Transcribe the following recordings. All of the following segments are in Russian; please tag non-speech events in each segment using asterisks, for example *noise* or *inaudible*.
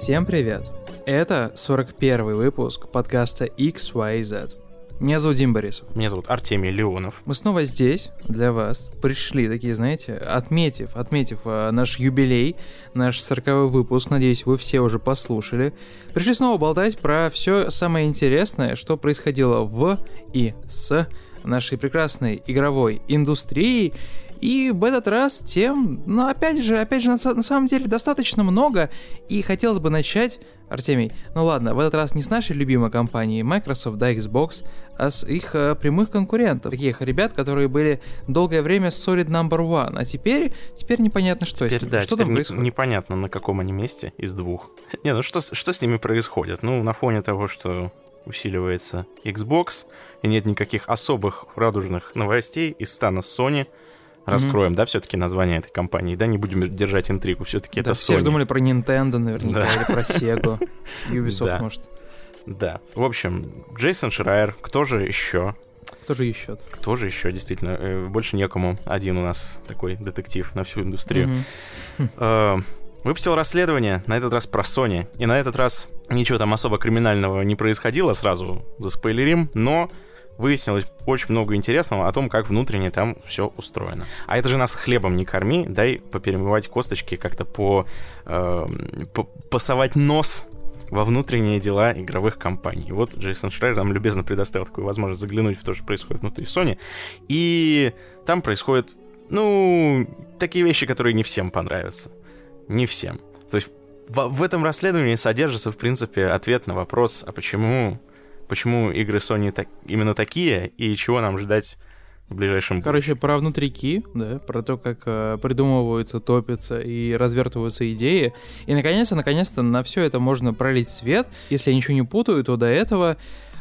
Всем привет! Это 41 выпуск подкаста XYZ. Меня зовут Дим Борисов. Меня зовут Артемий Леонов. Мы снова здесь для вас. Пришли такие, знаете, отметив, отметив э, наш юбилей, наш 40 выпуск. Надеюсь, вы все уже послушали. Пришли снова болтать про все самое интересное, что происходило в и с нашей прекрасной игровой индустрии. И в этот раз тем, ну опять же, опять же, на, на самом деле достаточно много. И хотелось бы начать, Артемий, ну ладно, в этот раз не с нашей любимой компанией Microsoft, да, Xbox, а с их э, прямых конкурентов. Таких ребят, которые были долгое время Solid Number One. А теперь, теперь непонятно, что теперь, с ними. Да, что там происходит. Непонятно, на каком они месте из двух. *laughs* Не, ну что, что с ними происходит? Ну, на фоне того, что усиливается Xbox, и нет никаких особых радужных новостей из стана Sony, раскроем, mm-hmm. да, все-таки название этой компании, да, не будем держать интригу, все-таки да, это все Sony. же думали про Nintendo наверняка, да. или про Sega, *laughs* Ubisoft, да. может. Да, в общем, Джейсон Шрайер, кто же еще? Кто же еще? Кто же еще, действительно, э, больше некому. Один у нас такой детектив на всю индустрию. Mm-hmm. Выпустил расследование, на этот раз про Sony. И на этот раз ничего там особо криминального не происходило, сразу заспойлерим, но выяснилось очень много интересного о том, как внутренне там все устроено. А это же нас хлебом не корми, дай поперемывать косточки, как-то по, э, по пасовать нос во внутренние дела игровых компаний. Вот Джейсон Шрайер нам любезно предоставил такую возможность заглянуть в то, что происходит внутри Sony. И там происходят, ну, такие вещи, которые не всем понравятся. Не всем. То есть в, в этом расследовании содержится, в принципе, ответ на вопрос, а почему почему игры Sony так, именно такие и чего нам ждать в ближайшем Короче, про внутрики, да, про то, как э, придумываются, топятся и развертываются идеи. И наконец-то, наконец-то на все это можно пролить свет. Если я ничего не путаю, то до этого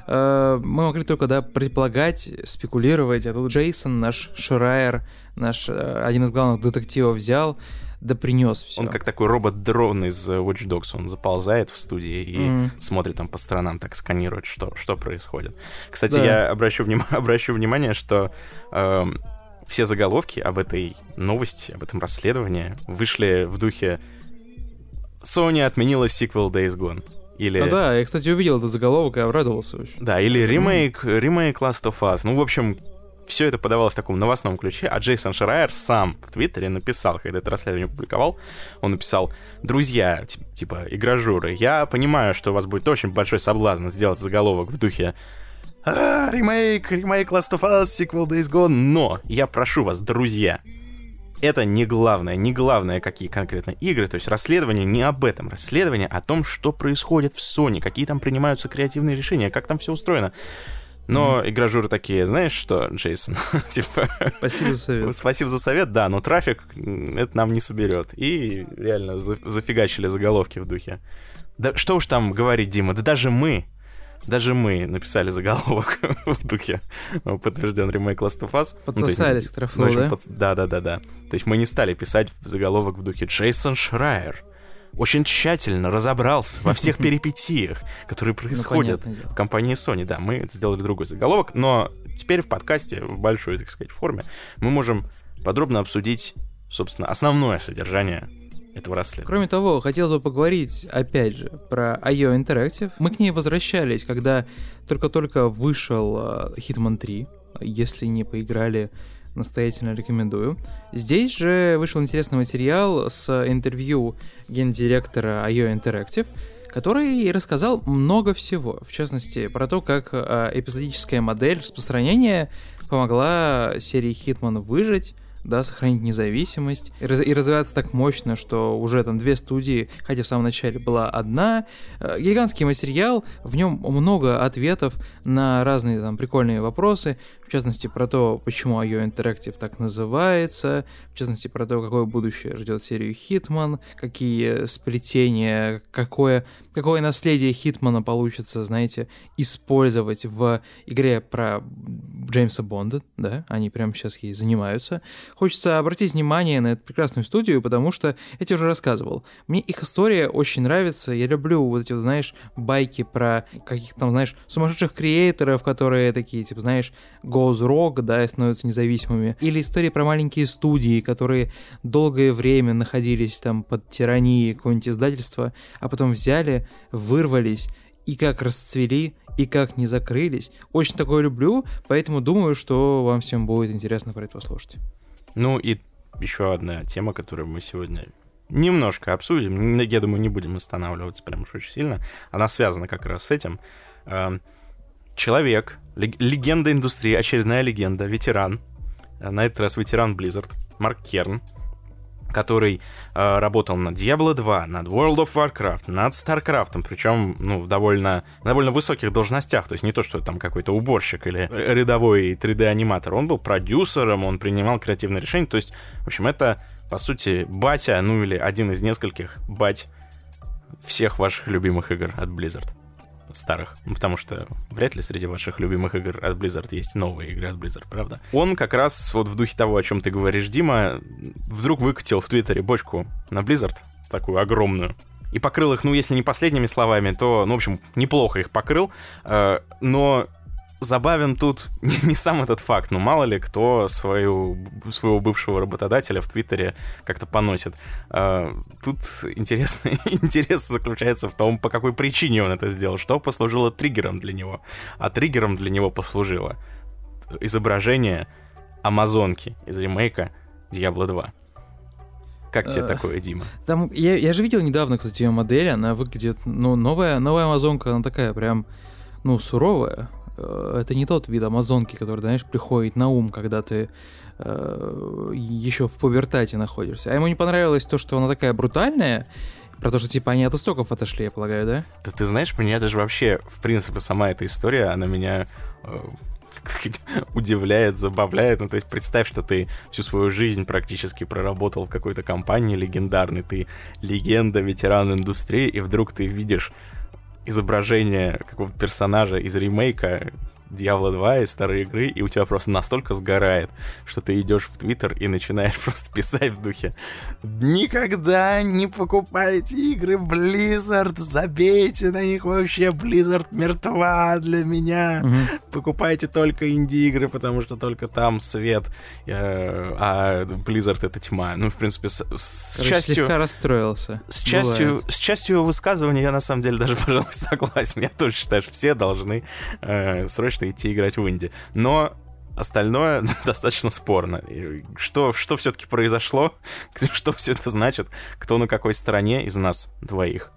э, мы могли только, да, предполагать, спекулировать. А тут Джейсон, наш Шрайер, наш э, один из главных детективов взял да принес все. Он как такой робот-дрон из Watch Dogs, он заползает в студии и mm. смотрит там по сторонам, так сканирует, что, что происходит. Кстати, да. я обращу, вним... *laughs* обращу внимание, что э, все заголовки об этой новости, об этом расследовании вышли в духе Sony отменила сиквел Days Gone. Или... Ну да, я, кстати, увидел этот заголовок и обрадовался очень. Да, или ремейк, ремейк Last of Us. Ну, в общем, все это подавалось в таком новостном ключе, а Джейсон Шрайер сам в Твиттере написал, когда это расследование публиковал, он написал, друзья, типа, игражуры, я понимаю, что у вас будет очень большой соблазн сделать заголовок в духе а, ремейк, ремейк Last of Us, сиквел Days Gone, но я прошу вас, друзья, это не главное, не главное, какие конкретно игры, то есть расследование не об этом, расследование о том, что происходит в Sony, какие там принимаются креативные решения, как там все устроено. Но mm-hmm. игражуры такие, знаешь что, Джейсон, *laughs* типа... Спасибо за совет. Спасибо за совет, да, но трафик это нам не соберет. И реально зафигачили заголовки в духе. Да что уж там говорить, Дима, да даже мы, даже мы написали заголовок *laughs* в духе подтвержден ремейк Last of Us. Подсосались ну, к трафлу, ну, да? Под... Да, да, да, да. То есть мы не стали писать заголовок в духе Джейсон Шрайер очень тщательно разобрался во всех *laughs* перипетиях, которые ну, происходят в компании Sony. Да, мы сделали другой заголовок, но теперь в подкасте, в большой, так сказать, форме, мы можем подробно обсудить, собственно, основное содержание этого расследования. Кроме того, хотелось бы поговорить, опять же, про IO Interactive. Мы к ней возвращались, когда только-только вышел uh, Hitman 3. Если не поиграли, настоятельно рекомендую. Здесь же вышел интересный материал с интервью гендиректора IO Interactive, который рассказал много всего, в частности, про то, как э, эпизодическая модель распространения помогла серии Hitman выжить, да, сохранить независимость и, раз, и развиваться так мощно, что уже там две студии, хотя в самом начале была одна. Э, гигантский материал, в нем много ответов на разные там прикольные вопросы, в частности про то, почему IO Interactive так называется, в частности про то, какое будущее ждет серию Hitman, какие сплетения, какое, какое наследие Хитмана получится, знаете, использовать в игре про Джеймса Бонда, да, они прямо сейчас ей занимаются. хочется обратить внимание на эту прекрасную студию, потому что я тебе уже рассказывал. Мне их история очень нравится. Я люблю вот эти, вот, знаешь, байки про каких-то там, знаешь, сумасшедших креаторов, которые такие, типа, знаешь, goes rock, да, и становятся независимыми. Или истории про маленькие студии, которые долгое время находились там под тиранией какого-нибудь издательства, а потом взяли, вырвались и как расцвели, и как не закрылись. Очень такое люблю, поэтому думаю, что вам всем будет интересно про это послушать. Ну и еще одна тема, которую мы сегодня немножко обсудим. Я думаю, не будем останавливаться прям уж очень сильно. Она связана как раз с этим. Эм, человек, легенда индустрии, очередная легенда, ветеран. Э, на этот раз ветеран Blizzard, Марк Керн, который э, работал над Diablo 2, над World of Warcraft, над StarCraft, причем, ну, в довольно, довольно высоких должностях, то есть не то, что там какой-то уборщик или рядовой 3D-аниматор, он был продюсером, он принимал креативные решения, то есть, в общем, это, по сути, батя, ну или один из нескольких бать всех ваших любимых игр от Blizzard старых, потому что вряд ли среди ваших любимых игр от Blizzard есть новые игры от Blizzard, правда? Он как раз вот в духе того, о чем ты говоришь, Дима, вдруг выкатил в Твиттере бочку на Blizzard, такую огромную, и покрыл их, ну, если не последними словами, то, ну, в общем, неплохо их покрыл, э, но забавен тут *laughs* не, не сам этот факт, но мало ли кто свою, своего бывшего работодателя в Твиттере как-то поносит. А, тут интересный *laughs* интерес заключается в том, по какой причине он это сделал, что послужило триггером для него. А триггером для него послужило изображение Амазонки из ремейка Diablo 2. Как тебе такое, Дима? Там, я, я же видел недавно, кстати, ее модель, она выглядит, ну, новая, новая Амазонка, она такая прям, ну, суровая, Э, это не тот вид амазонки, который, знаешь, приходит на ум, когда ты э, еще в пубертате находишься. А ему не понравилось то, что она такая брутальная, про то, что типа они от истоков отошли, я полагаю, да? Да ты знаешь, меня даже вообще, в принципе, сама эта история, она меня э, *laughs* удивляет, забавляет. Ну, то есть представь, что ты всю свою жизнь практически проработал в какой-то компании легендарной, ты легенда, ветеран индустрии, и вдруг ты видишь изображение какого-то персонажа из ремейка Diablo 2 из старой игры, и у тебя просто настолько сгорает, что ты идешь в Твиттер и начинаешь *laughs* просто писать в духе «Никогда не покупайте игры Blizzard, забейте на них вообще, Blizzard мертва для меня, угу. покупайте только инди-игры, потому что только там свет, э, а Blizzard это тьма». Ну, в принципе, с, с Короче, частью... слегка расстроился. С частью, с частью высказывания я на самом деле даже, *laughs* пожалуй, согласен. Я тоже считаю, что все должны э, срочно конечно, идти играть в инди. Но остальное *laughs* достаточно спорно. Что, что все-таки произошло? *laughs* Что все это значит? Кто на какой стороне из нас двоих?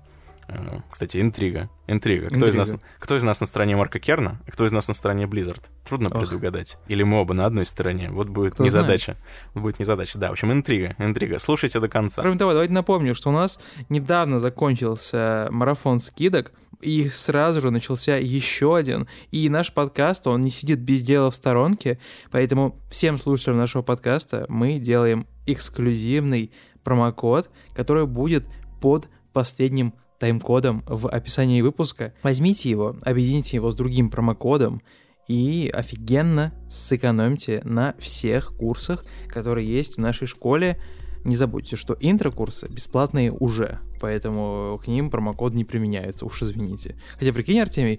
Кстати, интрига. Интрига. Кто, Из нас, кто из нас на стороне Марка Керна, а кто из нас на стороне Blizzard? Трудно Ох. предугадать. Или мы оба на одной стороне. Вот будет кто незадача. Вот будет незадача. Да, в общем, интрига. Интрига. Слушайте до конца. Кроме того, давайте напомню, что у нас недавно закончился марафон скидок, и сразу же начался еще один. И наш подкаст, он не сидит без дела в сторонке, поэтому всем слушателям нашего подкаста мы делаем эксклюзивный промокод, который будет под последним тайм-кодом в описании выпуска. Возьмите его, объедините его с другим промокодом и офигенно сэкономьте на всех курсах, которые есть в нашей школе. Не забудьте, что интро-курсы бесплатные уже, поэтому к ним промокод не применяется, уж извините. Хотя, прикинь, Артемий,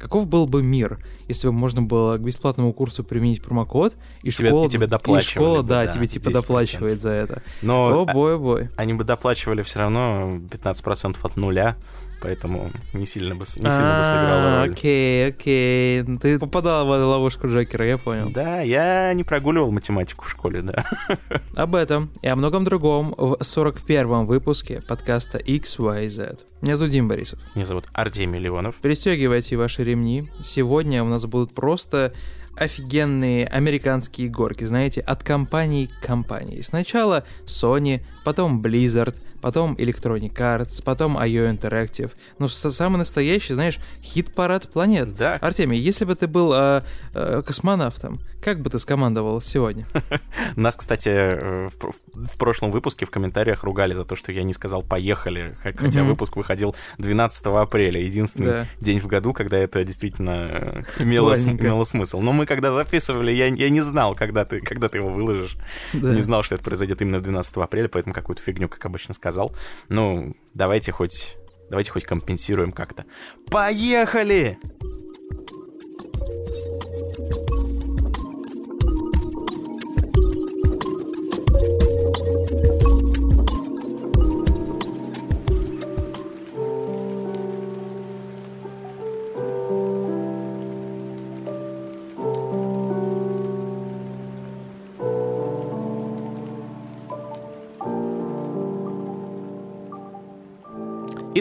Каков был бы мир, если бы можно было к бесплатному курсу применить промокод, и тебе, школа, и тебе и школа, бы, да, да, тебе типа 10%. доплачивает за это. Но о бой, бой. Они бы доплачивали все равно 15% от нуля, поэтому не сильно бы, не сильно бы сыграла роль. Окей, окей. Ты попадал в ловушку Джокера, я понял. Да, я не прогуливал математику в школе, да. *laughs* Об этом и о многом другом в 41-м выпуске подкаста XYZ. Меня зовут Дим Борисов. Меня зовут Артемий Ливонов. Пристегивайте ваши ремни. Сегодня у нас будут просто офигенные американские горки, знаете, от компании к компании. Сначала Sony, потом Blizzard, потом Electronic Arts, потом IO Interactive. Ну, самый настоящий, знаешь, хит-парад планет. Да. Артемий, если бы ты был э, э, космонавтом, как бы ты скомандовал сегодня? *laughs* Нас, кстати, э, в прошлом выпуске в комментариях ругали за то, что я не сказал «поехали», хотя выпуск выходил 12 апреля, единственный день в году, когда это действительно э, имело, имело смысл. Но мы когда записывали, я, я не знал, когда ты, когда ты его выложишь. Да. Не знал, что это произойдет именно 12 апреля, поэтому какую-то фигню, как обычно, сказал. Ну, давайте хоть, давайте хоть компенсируем как-то. Поехали!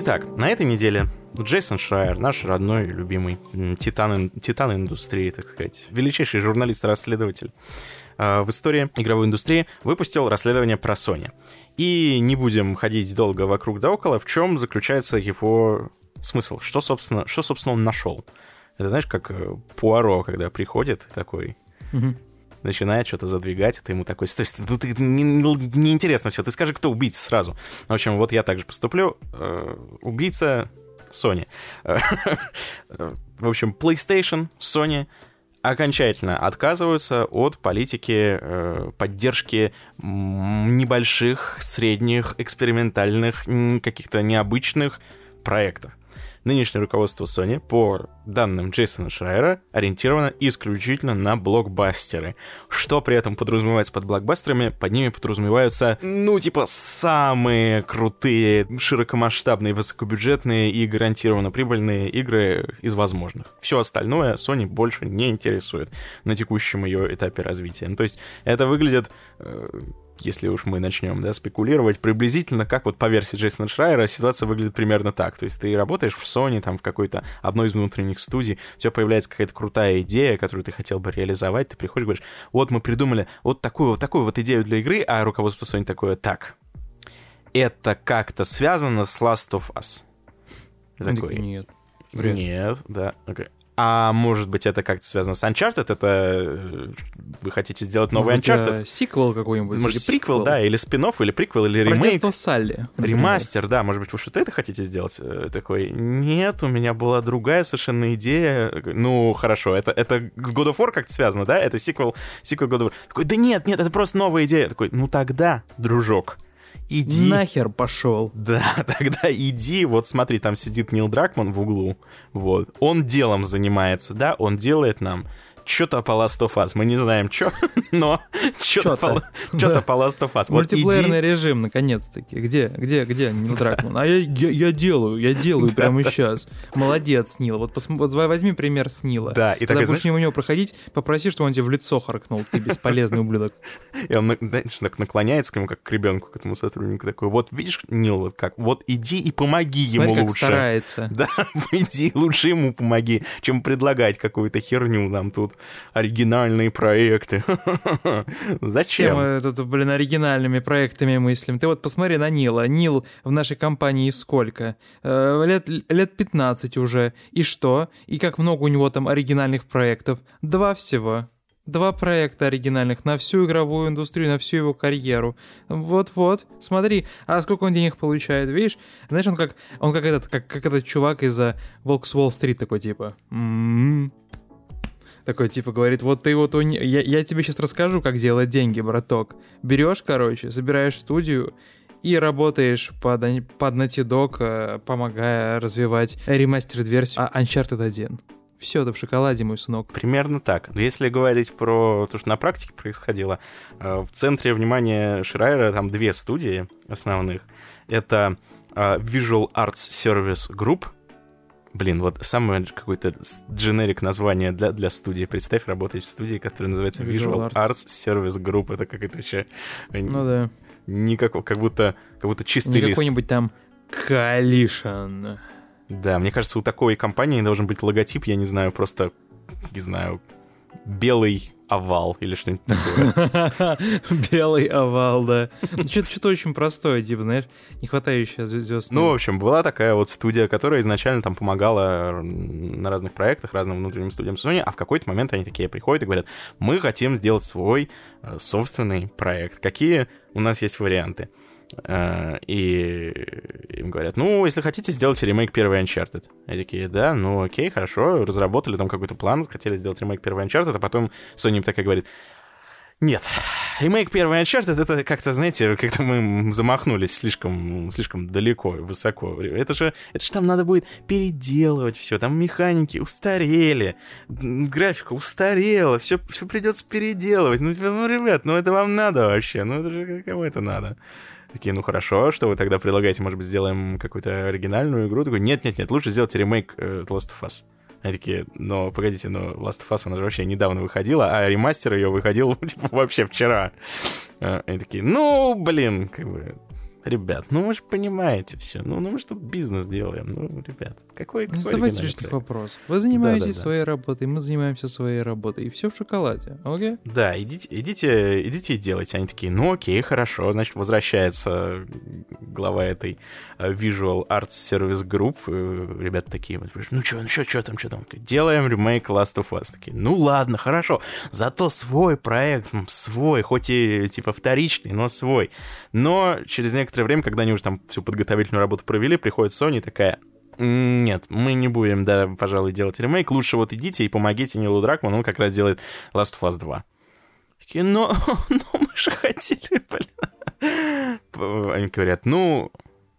Итак, на этой неделе Джейсон Шрайер, наш родной, любимый титан, титан индустрии, так сказать, величайший журналист-расследователь э, в истории игровой индустрии, выпустил расследование про Sony. И не будем ходить долго вокруг да около, в чем заключается его смысл, что, собственно, что, собственно, он нашел. Это знаешь, как э, Пуаро, когда приходит такой, угу начинает что-то задвигать, ты ему такой, *laughs* стой, стой, ну, ты, неинтересно не все, ты скажи, кто убийца сразу. В общем, вот я также поступлю. Э, убийца Sony. *laughs* В общем, PlayStation, Sony окончательно отказываются от политики э, поддержки небольших, средних, экспериментальных, каких-то необычных проектов. Нынешнее руководство Sony, по данным Джейсона Шрайера, ориентировано исключительно на блокбастеры. Что при этом подразумевается под блокбастерами? Под ними подразумеваются, ну, типа, самые крутые, широкомасштабные, высокобюджетные и гарантированно прибыльные игры из возможных. Все остальное Sony больше не интересует на текущем ее этапе развития. Ну, то есть это выглядит э, если уж мы начнем, да, спекулировать, приблизительно как вот по версии Джейсона Шрайера ситуация выглядит примерно так. То есть ты работаешь в Sony, там, в какой-то одной из внутренних студий, тебя появляется какая-то крутая идея, которую ты хотел бы реализовать, ты приходишь и говоришь, вот мы придумали вот такую вот такую вот идею для игры, а руководство Sony такое, так, это как-то связано с Last of Us? Такой, нет. Бред. Нет, да. Okay. А может быть, это как-то связано с Uncharted? Это э, вы хотите сделать новый может Uncharted? Быть, сиквел какой-нибудь? Может, приквел, да, или спин или приквел, или Про ремейк. Салли. Ремастер, да, может быть, вы что-то это хотите сделать? Э, такой, нет, у меня была другая совершенно идея. Ну, хорошо, это, это с God of War как-то связано, да? Это сиквел, сиквел God of War. Такой, да нет, нет, это просто новая идея. Такой, ну тогда, дружок, иди... Нахер пошел. Да, *laughs* тогда иди, вот смотри, там сидит Нил Дракман в углу, вот. Он делом занимается, да, он делает нам что-то по Last of Us. Мы не знаем, что, *laughs* но что-то по, Last of Us. Мультиплеерный режим, наконец-таки. Где, где, где Нил *laughs* Дракман? А я, я, я делаю, я делаю прямо сейчас. Молодец, Нил. Вот, пос, вот возьми пример с Нила. Да, и Когда будешь мимо него проходить, попроси, чтобы он тебе в лицо харкнул. Ты бесполезный ублюдок. *laughs* И он, знаешь, наклоняется к нему, как к ребенку, к этому сотруднику. Такой, вот видишь, Нил, вот как, вот иди и помоги ему лучше. старается. Да, иди лучше ему помоги, чем предлагать какую-то херню нам тут оригинальные проекты. *laughs* Зачем? мы тут, блин, оригинальными проектами мыслим? Ты вот посмотри на Нила. Нил в нашей компании сколько? Э, лет, лет 15 уже. И что? И как много у него там оригинальных проектов? Два всего. Два проекта оригинальных на всю игровую индустрию, на всю его карьеру. Вот-вот, смотри, а сколько он денег получает, видишь? Знаешь, он как, он как этот, как, как этот чувак из-за Волк с Уолл-стрит такой, типа, м-м-м, такой типа говорит, вот ты вот, уни... я, я тебе сейчас расскажу, как делать деньги, браток. Берешь, короче, собираешь студию, и работаешь под, под Naughty Dog, э, помогая развивать ремастер-версию Uncharted 1. Все, это в шоколаде, мой сынок. Примерно так. Но если говорить про то, что на практике происходило, э, в центре внимания Шрайера там две студии основных. Это э, Visual Arts Service Group — Блин, вот самое какое-то дженерик название для, для студии. Представь, работать в студии, которая называется Visual, Visual Arts. Arts Service Group. Это какая-то вообще... Э, ну да. Никакого, как будто, как будто чистый Не лист. какой-нибудь там Coalition. Да, мне кажется, у такой компании должен быть логотип, я не знаю, просто, не знаю, белый овал или что-нибудь такое. *laughs* Белый овал, да. Ну, что-то очень простое, типа, знаешь, не хватающее звезд. Ну, в общем, была такая вот студия, которая изначально там помогала на разных проектах, разным внутренним студиям Sony, а в какой-то момент они такие приходят и говорят, мы хотим сделать свой э, собственный проект. Какие у нас есть варианты? Э, и им говорят, ну, если хотите, сделайте ремейк первой Uncharted. Они такие, да, ну окей, хорошо, разработали там какой-то план, хотели сделать ремейк первой Uncharted, а потом Sony им такая говорит, нет, ремейк первой Uncharted, это как-то, знаете, как-то мы замахнулись слишком, слишком далеко, высоко. Это же, это же там надо будет переделывать все, там механики устарели, графика устарела, все, все придется переделывать. Ну, ну, ребят, ну это вам надо вообще, ну это же кому это надо? Такие, ну хорошо, что вы тогда предлагаете, может быть, сделаем какую-то оригинальную игру? Такой, нет-нет-нет, лучше сделайте ремейк э, Last of Us. Они такие, но погодите, но Last of Us, она же вообще недавно выходила, а ремастер ее выходил, *laughs* типа, вообще вчера. Э, они такие, ну, блин, как бы, ребят, ну вы же понимаете все. Ну, ну мы что бизнес делаем. Ну, ребят, какой, Не задавайте лишних вопросов. Вы занимаетесь да, да, своей да. работой, мы занимаемся своей работой. И все в шоколаде, окей? Okay? Да, идите, идите, идите и делайте. Они такие, ну окей, хорошо. Значит, возвращается глава этой э, Visual Arts Service Group. Э, ребята такие, ну что, ну что, что там, что там? Делаем ремейк Last of Us. Такие, ну ладно, хорошо. Зато свой проект, свой, хоть и типа вторичный, но свой. Но через некоторое некоторое время, когда они уже там всю подготовительную работу провели, приходит Sony такая, нет, мы не будем, да, пожалуй, делать ремейк. Лучше вот идите и помогите Нилу Дракману, он как раз делает Last of Us 2. Такие, но, *laughs* но мы же хотели, блин. Они говорят, ну,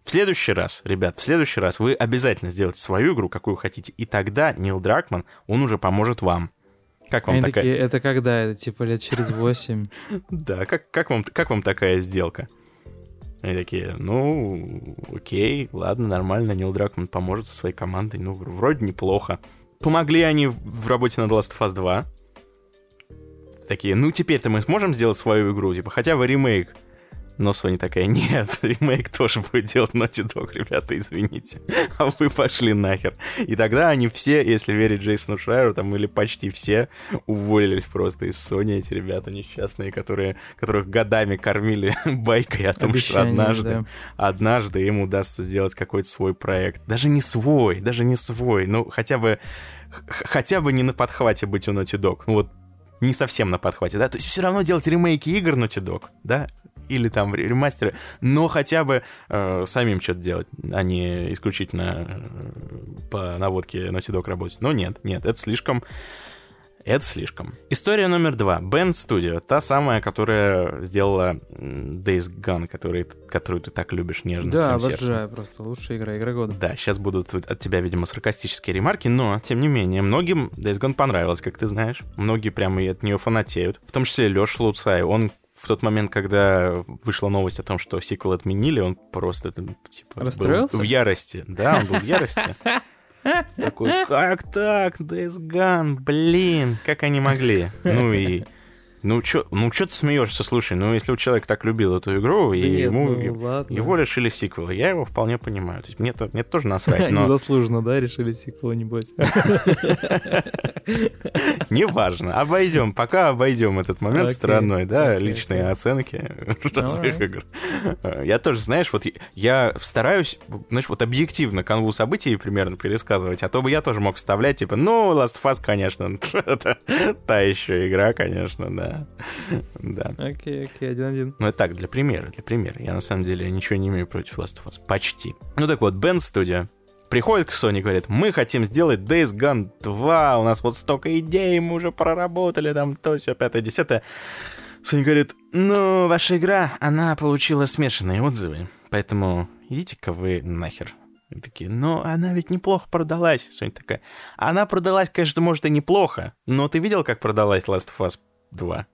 в следующий раз, ребят, в следующий раз вы обязательно сделаете свою игру, какую хотите, и тогда Нил Дракман, он уже поможет вам. Как вам Они такая... Такие, это когда? Это типа лет через восемь? *laughs* Да, как, как, вам, как вам такая сделка? Они такие, ну, окей, ладно, нормально, Нил Дракман поможет со своей командой, ну, вроде неплохо. Помогли они в работе над Last of Us 2. Такие, ну, теперь-то мы сможем сделать свою игру, типа, хотя бы ремейк. Но Sony такая, нет, *laughs* ремейк тоже будет делать Naughty Dog, ребята, извините. *laughs* А вы пошли нахер. И тогда они все, если верить Джейсону Шрайеру, там, или почти все, уволились просто из Sony, эти ребята несчастные, которые, которых годами кормили *laughs* байкой о том, Обещание, что однажды, да. однажды им удастся сделать какой-то свой проект. Даже не свой, даже не свой, ну, хотя бы хотя бы не на подхвате быть у Naughty Dog. Ну вот не совсем на подхвате, да? То есть все равно делать ремейки игр Naughty Dog, да? Или там ремастеры, но хотя бы э, самим что-то делать, а не исключительно э, по наводке Naughty Dog работать. Но нет, нет, это слишком... Это слишком. История номер два. Band Studio. Та самая, которая сделала Days Gone, который, которую ты так любишь нежно Да, обожаю сердцем. просто. Лучшая игра, игра года. Да, сейчас будут от тебя, видимо, саркастические ремарки, но, тем не менее, многим Days Gone понравилось, как ты знаешь. Многие прямо и от нее фанатеют. В том числе Леша Луцай. Он в тот момент, когда вышла новость о том, что сиквел отменили, он просто там, типа, Расстроился? был в ярости. Да, он был в ярости. Такой, как так, Days Gone, блин, как они могли? Ну и ну, чё, ну, чё ты смеешься, слушай, ну, если у человека так любил эту игру, да и нет, ему, ну, ладно. его решили сиквела, я его вполне понимаю. То есть мне, мне тоже насрать, *laughs* но... Незаслуженно, да, решили сиквела, небось? *laughs* Неважно, обойдем, пока обойдем этот момент стороной, да, личные оценки *laughs* разных игр. Я тоже, знаешь, вот я стараюсь, знаешь, вот объективно канву событий примерно пересказывать, а то бы я тоже мог вставлять, типа, ну, Last of Us, конечно, та еще игра, конечно, да. Да. *laughs* Окей, окей, один-один. Ну, это так, для примера, для примера. Я, на самом деле, ничего не имею против Last of Us. Почти. Ну, так вот, Band Studio приходит к Sony и говорит, мы хотим сделать Days Gone 2, у нас вот столько идей, мы уже проработали, там то, все, пятое, десятое. Sony говорит, ну, ваша игра, она получила смешанные отзывы, поэтому идите-ка вы нахер. И такие, но она ведь неплохо продалась. Соня такая, она продалась, конечно, может и неплохо, но ты видел, как продалась Last of Us 2.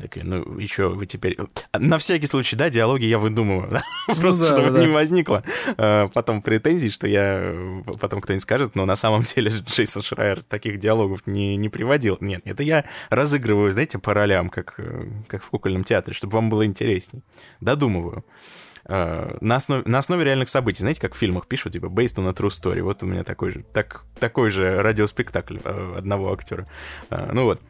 Такая, ну, еще вы теперь... На всякий случай, да, диалоги я выдумываю. Да? *laughs* Ну, Просто, да, чтобы да. не возникло э, потом претензий, что я... Потом кто-нибудь скажет, но на самом *laughs* деле Джейсон Шрайер таких диалогов не, не приводил. Нет, это я разыгрываю, знаете, по ролям, как, э, как в кукольном театре, чтобы вам было интересней. Додумываю. На, основе, на основе реальных событий. Знаете, как в фильмах пишут, типа, based on a true story. Вот у меня такой же, так, такой же радиоспектакль одного актера. Ну вот.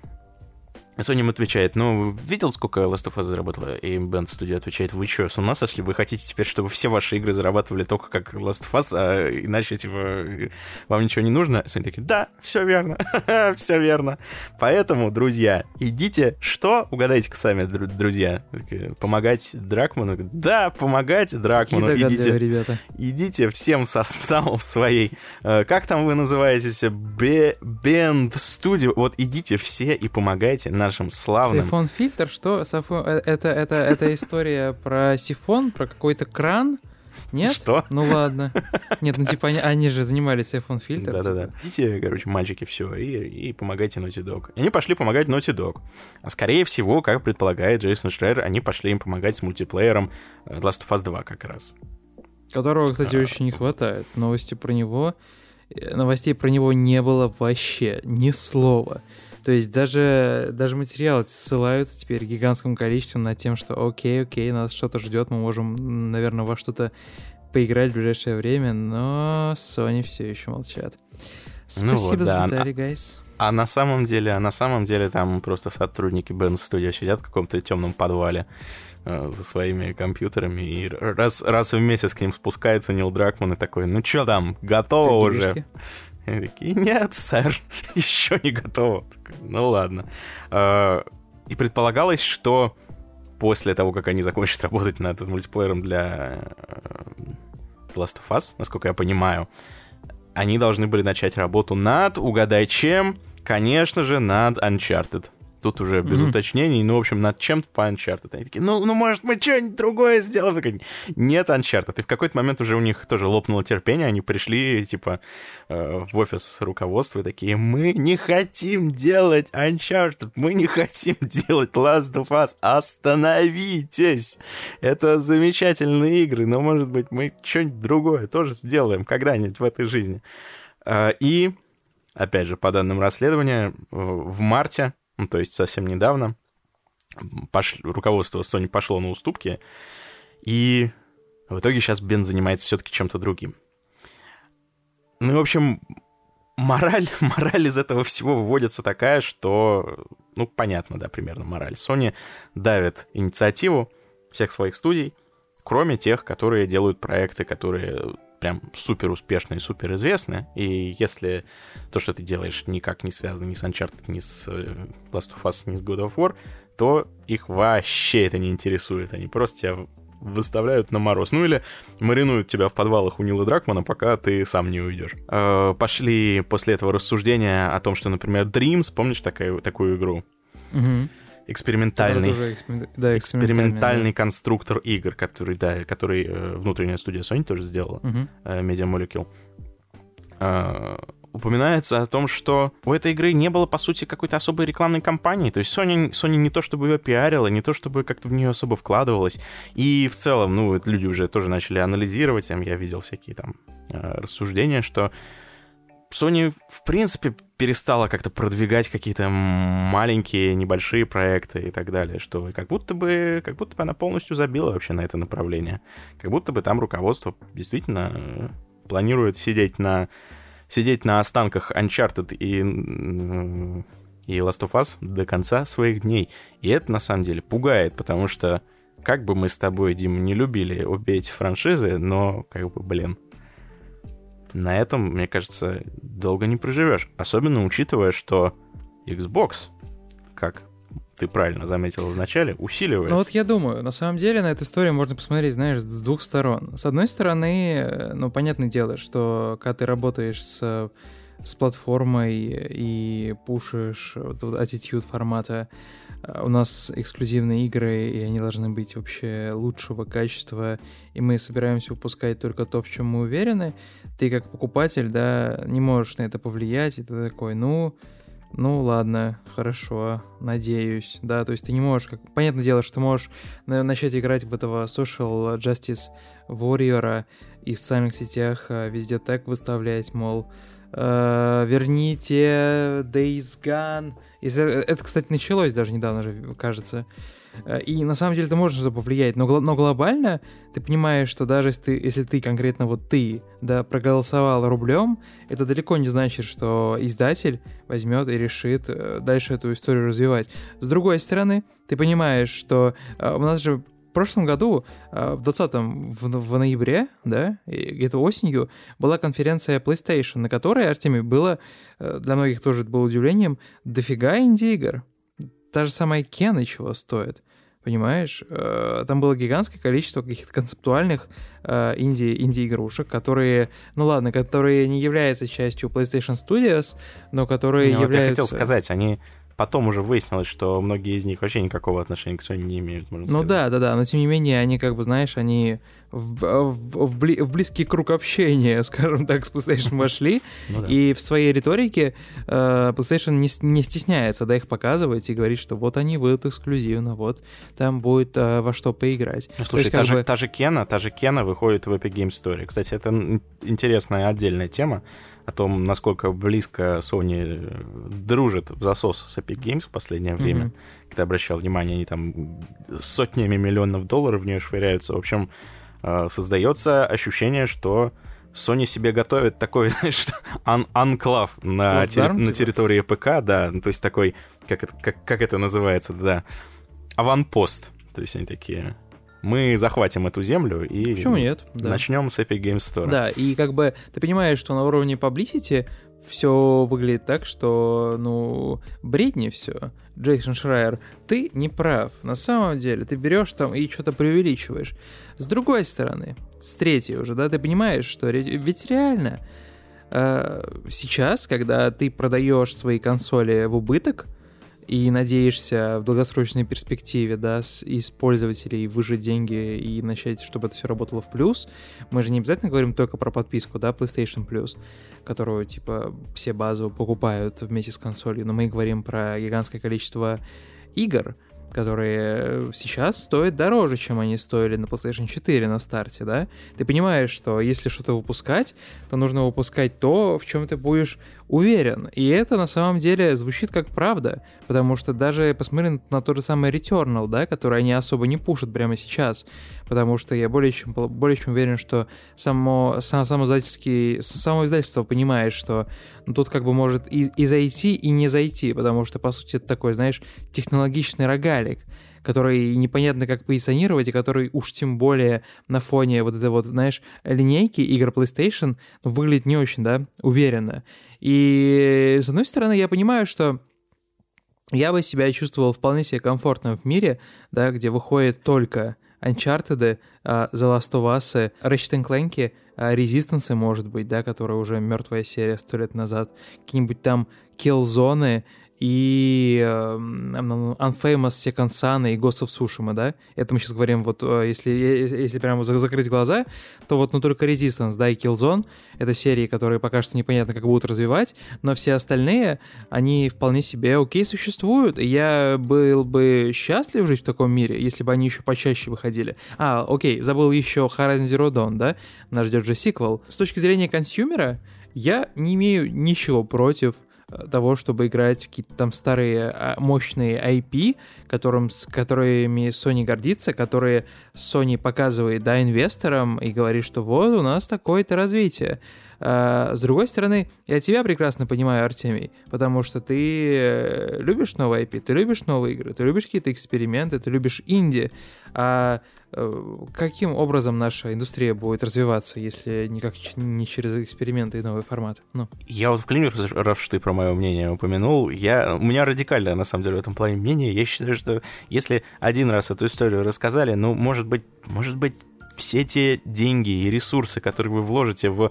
Sony им отвечает, ну, видел, сколько Last of Us заработала? И Band Studio отвечает, вы что, с ума сошли? Вы хотите теперь, чтобы все ваши игры зарабатывали только как Last of Us, а иначе, типа, вам ничего не нужно? Sony такие, да, все верно, *laughs* все верно. Поэтому, друзья, идите, что? Угадайте-ка сами, друзья. Помогать Дракману? Да, помогать Дракману. Идите, ребята. идите всем составом своей, э, как там вы называетесь, Band Studio, вот идите все и помогайте нашим славным... Сифон-фильтр? Что? Э, это, это, это история про сифон, про какой-то кран? Нет? Что? Ну ладно. Нет, ну типа они, они же занимались iPhone фильтром. Да-да-да. Типа. Идите, короче, мальчики, все, и, и помогайте Naughty Dog. И они пошли помогать Naughty Dog. А скорее всего, как предполагает Джейсон Шрайер, они пошли им помогать с мультиплеером э, Last of Us 2 как раз. Которого, кстати, а... очень не хватает. Новости про него... Э, новостей про него не было вообще ни слова. То есть даже, даже материалы ссылаются теперь гигантском количестве на тем, что окей, окей, нас что-то ждет, мы можем, наверное, во что-то поиграть в ближайшее время, но Sony все еще молчат. Спасибо ну вот, да. за детали, гайс. А, а на самом деле, а на самом деле там просто сотрудники Band Studio сидят в каком-то темном подвале э, со своими компьютерами, и раз, раз в месяц к ним спускается Нил Дракман и такой, ну что там, готово уже? Такие, нет, сэр, *laughs* еще не готово. Ну ладно. А, и предполагалось, что после того, как они закончат работать над мультиплеером для э, Last of Us, насколько я понимаю, они должны были начать работу над, угадай чем, конечно же, над Uncharted. Тут уже без mm-hmm. уточнений, ну, в общем, над чем-то по Uncharted. Они такие, ну, ну может, мы что-нибудь другое сделаем? Нет Uncharted. И в какой-то момент уже у них тоже лопнуло терпение, они пришли, типа, э, в офис руководства и такие, мы не хотим делать Uncharted, мы не хотим *laughs* делать Last of Us, остановитесь! Это замечательные игры, но, может быть, мы что-нибудь другое тоже сделаем когда-нибудь в этой жизни. Э, и, опять же, по данным расследования, в марте ну, то есть совсем недавно, пошли, руководство Sony пошло на уступки, и в итоге сейчас Бен занимается все-таки чем-то другим. Ну, в общем, мораль, *laughs* мораль из этого всего выводится такая, что, ну, понятно, да, примерно мораль. Sony давит инициативу всех своих студий, кроме тех, которые делают проекты, которые прям супер успешные, супер известные. И если то, что ты делаешь, никак не связано ни с Uncharted, ни с э, Last of Us, ни с God of War, то их вообще это не интересует. Они просто тебя выставляют на мороз. Ну или маринуют тебя в подвалах у Нила Дракмана, пока ты сам не уйдешь. Э, пошли после этого рассуждения о том, что, например, Dreams, помнишь такая, такую игру? Угу экспериментальный, эксперим... да, экспериментальный да. конструктор игр, который, да, который э, внутренняя студия Sony тоже сделала, угу. э, Media Molecule. Э, упоминается о том, что у этой игры не было, по сути, какой-то особой рекламной кампании. То есть Sony, Sony не то чтобы ее пиарила, не то чтобы как-то в нее особо вкладывалась. И в целом, ну, люди уже тоже начали анализировать, там, я видел всякие там э, рассуждения, что Sony, в принципе, перестала как-то продвигать какие-то маленькие, небольшие проекты и так далее, что как будто бы, как будто бы она полностью забила вообще на это направление. Как будто бы там руководство действительно э, планирует сидеть на, сидеть на останках Uncharted и, и Last of Us до конца своих дней. И это, на самом деле, пугает, потому что как бы мы с тобой, Дим, не любили обе эти франшизы, но, как бы, блин, на этом, мне кажется, долго не проживешь. Особенно учитывая, что Xbox, как ты правильно заметил в начале, усиливается. Ну вот я думаю, на самом деле на эту историю можно посмотреть, знаешь, с двух сторон. С одной стороны, ну, понятное дело, что когда ты работаешь с с платформой и пушишь вот, вот attitude формата. У нас эксклюзивные игры, и они должны быть вообще лучшего качества, и мы собираемся выпускать только то, в чем мы уверены. Ты как покупатель, да, не можешь на это повлиять, и ты такой, ну, ну ладно, хорошо, надеюсь, да, то есть ты не можешь, как... понятное дело, что можешь начать играть в этого social justice warrior и в социальных сетях а, везде так выставлять, мол, э, верните Days Gone. Это, кстати, началось даже недавно же, кажется. Э, и на самом деле это может что-то повлиять, но, но глобально ты понимаешь, что даже если ты, если ты конкретно вот ты, да, проголосовал рублем, это далеко не значит, что издатель возьмет и решит э, дальше эту историю развивать. С другой стороны, ты понимаешь, что э, у нас же в прошлом году, в 20-м, в, в ноябре, да, где-то осенью, была конференция PlayStation, на которой, Артемий, было, для многих тоже было удивлением, дофига инди-игр та же самая Кена чего стоит. Понимаешь? Э, там было гигантское количество каких-то концептуальных э, инди, инди-игрушек, которые, ну ладно, которые не являются частью PlayStation Studios, но которые не, являются... Вот я хотел сказать, они потом уже выяснилось, что многие из них вообще никакого отношения к Sony не имеют, можно ну, сказать. Да, да, да, но тем не менее они, как бы, знаешь, они в, в, в, бли, в близкий круг общения, *laughs* скажем так, с PlayStation вошли, ну, да. и в своей риторике э, PlayStation не, не стесняется, да, их показывать и говорить, что вот они будут эксклюзивно, вот там будет э, во что поиграть. Ну, слушай, есть, та, же, бы... та же Кена, та же Кена выходит в Epic Game Store. Кстати, это интересная отдельная тема, о том, насколько близко Sony э, дружит в засос с Epic Games в последнее время. Mm-hmm. Когда обращал внимание, они там сотнями миллионов долларов в нее швыряются. В общем, э, создается ощущение, что Sony себе готовит такой, *laughs* знаешь, ан анклав на, терри- на территории ПК, да, ну, то есть такой, как это, как, как это называется, да, аванпост. То есть они такие, мы захватим эту землю и Почему нет? Да. начнем с Epic Games Store. Да, и как бы ты понимаешь, что на уровне publicity все выглядит так, что, ну, бредни все. Джейсон Шрайер, ты не прав. На самом деле, ты берешь там и что-то преувеличиваешь. С другой стороны, с третьей уже, да, ты понимаешь, что ведь реально э, сейчас, когда ты продаешь свои консоли в убыток, и надеешься в долгосрочной перспективе, да, с, из пользователей выжить деньги и начать, чтобы это все работало в плюс. Мы же не обязательно говорим только про подписку, да, PlayStation Plus, которую, типа, все базово покупают вместе с консолью, но мы говорим про гигантское количество игр, которые сейчас стоят дороже, чем они стоили на PlayStation 4 на старте, да? Ты понимаешь, что если что-то выпускать, то нужно выпускать то, в чем ты будешь уверен. И это на самом деле звучит как правда, потому что даже посмотри на тот же самый Returnal, да, который они особо не пушат прямо сейчас, потому что я более чем, более чем уверен, что само, сам, сам издательский, само издательство понимает, что ну, тут как бы может и, и зайти, и не зайти, потому что, по сути, это такой, знаешь, технологичный рогалик который непонятно как позиционировать, и который уж тем более на фоне вот этой вот, знаешь, линейки игр PlayStation выглядит не очень, да, уверенно. И с одной стороны, я понимаю, что я бы себя чувствовал вполне себе комфортно в мире, да, где выходит только Uncharted, uh, The Last of Us, Ratchet Clank, uh, Resistance, может быть, да, которая уже мертвая серия сто лет назад, какие-нибудь там Killzone и э, Unfamous Second Son и Ghost of Tsushima, да? Это мы сейчас говорим вот, э, если, если прямо закрыть глаза, то вот, ну, только Resistance, да, и Killzone — это серии, которые пока что непонятно, как будут развивать, но все остальные, они вполне себе окей существуют, и я был бы счастлив жить в таком мире, если бы они еще почаще выходили. А, окей, забыл еще Horizon Zero Dawn, да? Нас ждет же сиквел. С точки зрения консюмера, я не имею ничего против того, чтобы играть в какие-то там старые а, мощные IP, которым, с которыми Sony гордится, которые Sony показывает, да, инвесторам и говорит, что вот у нас такое-то развитие. А, с другой стороны, я тебя прекрасно понимаю, Артемий, потому что ты э, любишь новые IP, ты любишь новые игры, ты любишь какие-то эксперименты, ты любишь инди, а э, каким образом наша индустрия будет развиваться, если никак не через эксперименты и новый формат? Ну. Я вот вклинюсь, раз что ты про мое мнение упомянул. Я, у меня радикальное, на самом деле, в этом плане мнение. Я считаю, что если один раз эту историю рассказали, ну, может быть, может быть, все те деньги и ресурсы, которые вы вложите в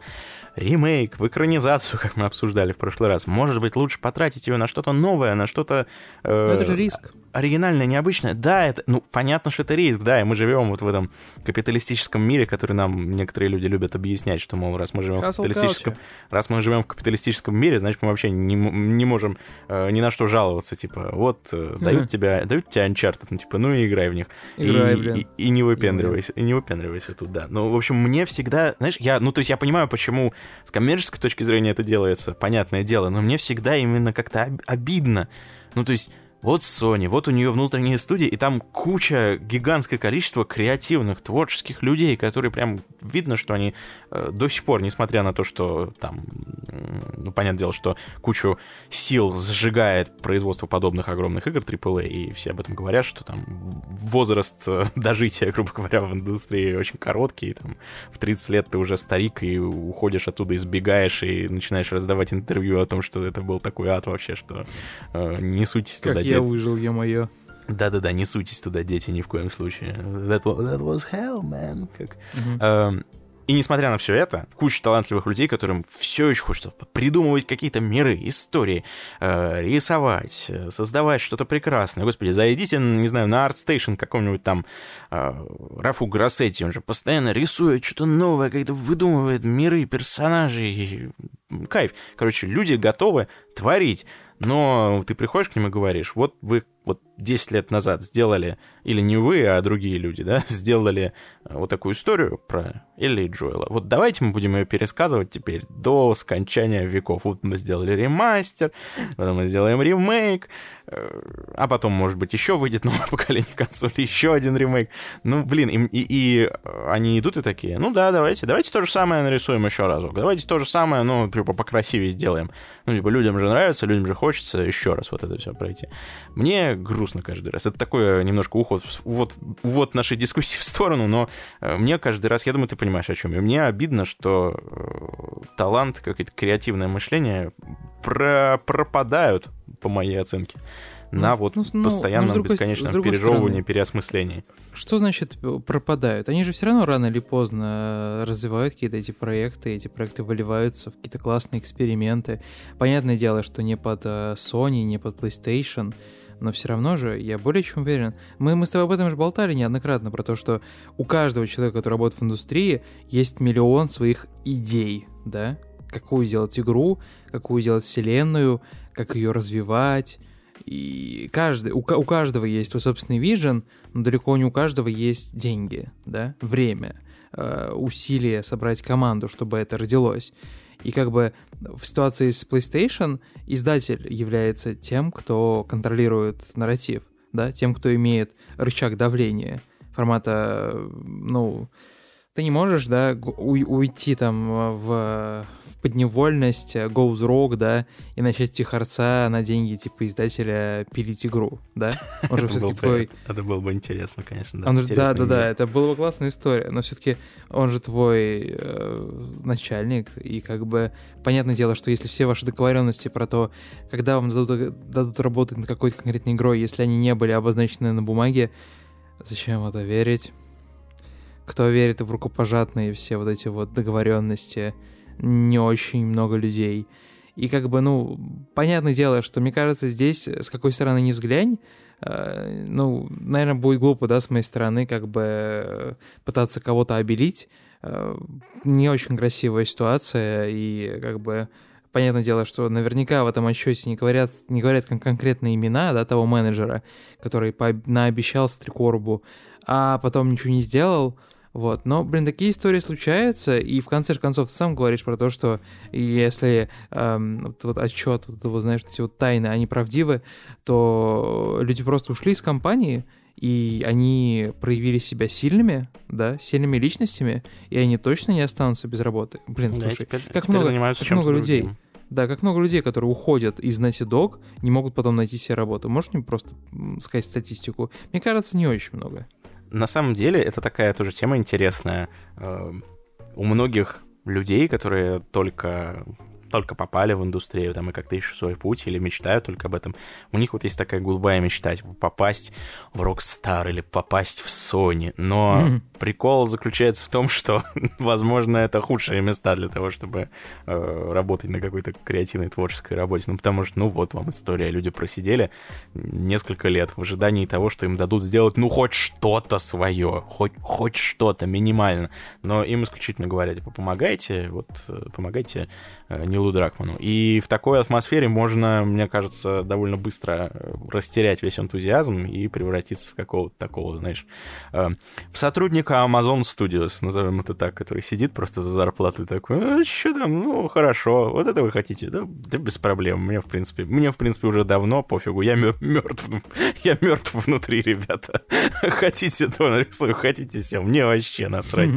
ремейк, в экранизацию, как мы обсуждали в прошлый раз. Может быть, лучше потратить ее на что-то новое, на что-то... Э, Но это же риск. Оригинальное, необычное. Да, это, ну, понятно, что это риск, да, и мы живем вот в этом капиталистическом мире, который нам некоторые люди любят объяснять, что, мол, раз мы живем Castle в капиталистическом, раз мы живем в капиталистическом мире, значит, мы вообще не, не можем э, ни на что жаловаться, типа, вот, э, дают mm-hmm. тебя, дают тебе Uncharted, ну, типа, ну и играй в них. Играй, и, и, и не выпендривайся, и не выпендривайся тут, да. Ну, в общем, мне всегда, знаешь, я, ну, то есть я понимаю, почему с коммерческой точки зрения это делается, понятное дело, но мне всегда именно как-то обидно. Ну, то есть вот Sony, вот у нее внутренние студии, и там куча, гигантское количество креативных, творческих людей, которые прям видно, что они э, до сих пор, несмотря на то, что там, ну, понятное дело, что кучу сил сжигает производство подобных огромных игр AAA, и все об этом говорят, что там возраст э, *laughs* дожития, грубо говоря, в индустрии очень короткий, там в 30 лет ты уже старик, и уходишь оттуда, избегаешь, и начинаешь раздавать интервью о том, что это был такой ад вообще, что э, не суть туда я выжил, ё-моё. Да-да-да, не суйтесь туда, дети, ни в коем случае. That was, that was hell, man. Как. Mm-hmm. Uh, и несмотря на все это, куча талантливых людей, которым все еще хочется придумывать какие-то миры, истории, э, рисовать, создавать что-то прекрасное. Господи, зайдите, не знаю, на ArtStation каком-нибудь там э, Рафу Гроссетти, он же постоянно рисует что-то новое, как-то выдумывает миры, персонажей. Кайф. Короче, люди готовы творить но ты приходишь к ним и говоришь, вот вы вот 10 лет назад сделали, или не вы, а другие люди, да, *laughs* сделали э, вот такую историю про Элли и Джоэла. Вот давайте мы будем ее пересказывать теперь до скончания веков. Вот мы сделали ремастер, потом мы сделаем ремейк, э, а потом, может быть, еще выйдет *laughs* новое поколение консолей, еще один ремейк. Ну, блин, и, и, и они идут и такие, ну да, давайте, давайте то же самое нарисуем еще разок, давайте то же самое, ну, типа, покрасивее сделаем. Ну, типа, людям же нравится, людям же хочется еще раз вот это все пройти. Мне грустно каждый раз. Это такое немножко уход, вот, вот нашей дискуссии в сторону, но э, мне каждый раз, я думаю, ты понимаешь, о чем я. Мне обидно, что э, талант, какое-то креативное мышление про пропадают, по моей оценке, на ну, вот ну, ну постоянном ну, бесконечном пережевывании, переосмыслении. Что значит э, пропадают? Они же все равно рано или поздно развивают какие-то эти проекты, эти проекты выливаются в какие-то классные эксперименты. Понятное дело, что не под Sony, не под PlayStation, но все равно же я более чем уверен. Мы, мы с тобой об этом же болтали неоднократно, про то, что у каждого человека, который работает в индустрии, есть миллион своих идей, да? Какую сделать игру, какую сделать вселенную, как ее развивать. И каждый, у, у каждого есть свой собственный вижен, но далеко не у каждого есть деньги, да, время, э, усилия собрать команду, чтобы это родилось. И как бы в ситуации с PlayStation издатель является тем, кто контролирует нарратив, да, тем, кто имеет рычаг давления формата, ну, ты не можешь, да, уйти там э, в, в подневольность, э, go rock, да, и начать тихорца на деньги типа издателя пилить игру, да? Он же все-таки твой... Это было бы интересно, конечно, да. Да, да, да, это была бы классная история, но все-таки он же твой э, начальник, и как бы понятное дело, что если все ваши договоренности про то, когда вам дадут, дадут работать над какой-то конкретной игрой, если они не были обозначены на бумаге, зачем в это верить? Кто верит в рукопожатные все вот эти вот договоренности, не очень много людей. И как бы, ну, понятное дело, что мне кажется, здесь, с какой стороны не взглянь, э, ну, наверное, будет глупо, да, с моей стороны, как бы пытаться кого-то обелить. Э, не очень красивая ситуация, и как бы понятное дело, что наверняка в этом отчете не говорят, не говорят кон- конкретные имена, да, того менеджера, который по- наобещал Стрикорбу, а потом ничего не сделал, вот, но, блин, такие истории случаются, и в конце концов ты сам говоришь про то, что если эм, вот, вот отчет, вот, вот, знаешь, эти вот тайны, они правдивы, то люди просто ушли из компании, и они проявили себя сильными, да, сильными личностями, и они точно не останутся без работы. Блин, да, слушай, теперь, как теперь много, как много людей. Другим. Да, как много людей, которые уходят из Naughty Dog, не могут потом найти себе работу. Можешь мне просто сказать статистику? Мне кажется, не очень много на самом деле это такая тоже тема интересная. Э, у многих людей, которые только только попали в индустрию, там, и как-то ищут свой путь или мечтают только об этом. У них вот есть такая голубая мечта, типа, попасть в Rockstar или попасть в Sony. Но mm-hmm. прикол заключается в том, что, *laughs* возможно, это худшие места для того, чтобы э, работать на какой-то креативной творческой работе. Ну, потому что, ну, вот вам история. Люди просидели несколько лет в ожидании того, что им дадут сделать, ну, хоть что-то свое, хоть, хоть что-то минимально. Но им исключительно говорят, типа, помогайте, вот, э, помогайте э, Нилу Дракману. И в такой атмосфере можно, мне кажется, довольно быстро э, растерять весь энтузиазм и превратиться в какого-то такого, знаешь, в сотрудника Amazon Studios, назовем это так, который сидит просто за зарплату и такой, а, что там, ну, хорошо, вот это вы хотите, да, да без проблем, мне, в принципе, мне, в принципе, уже давно пофигу, я мертв, *laughs* я мертв внутри, ребята. *laughs* Хотите, то нарисую, хотите все, мне вообще насрать.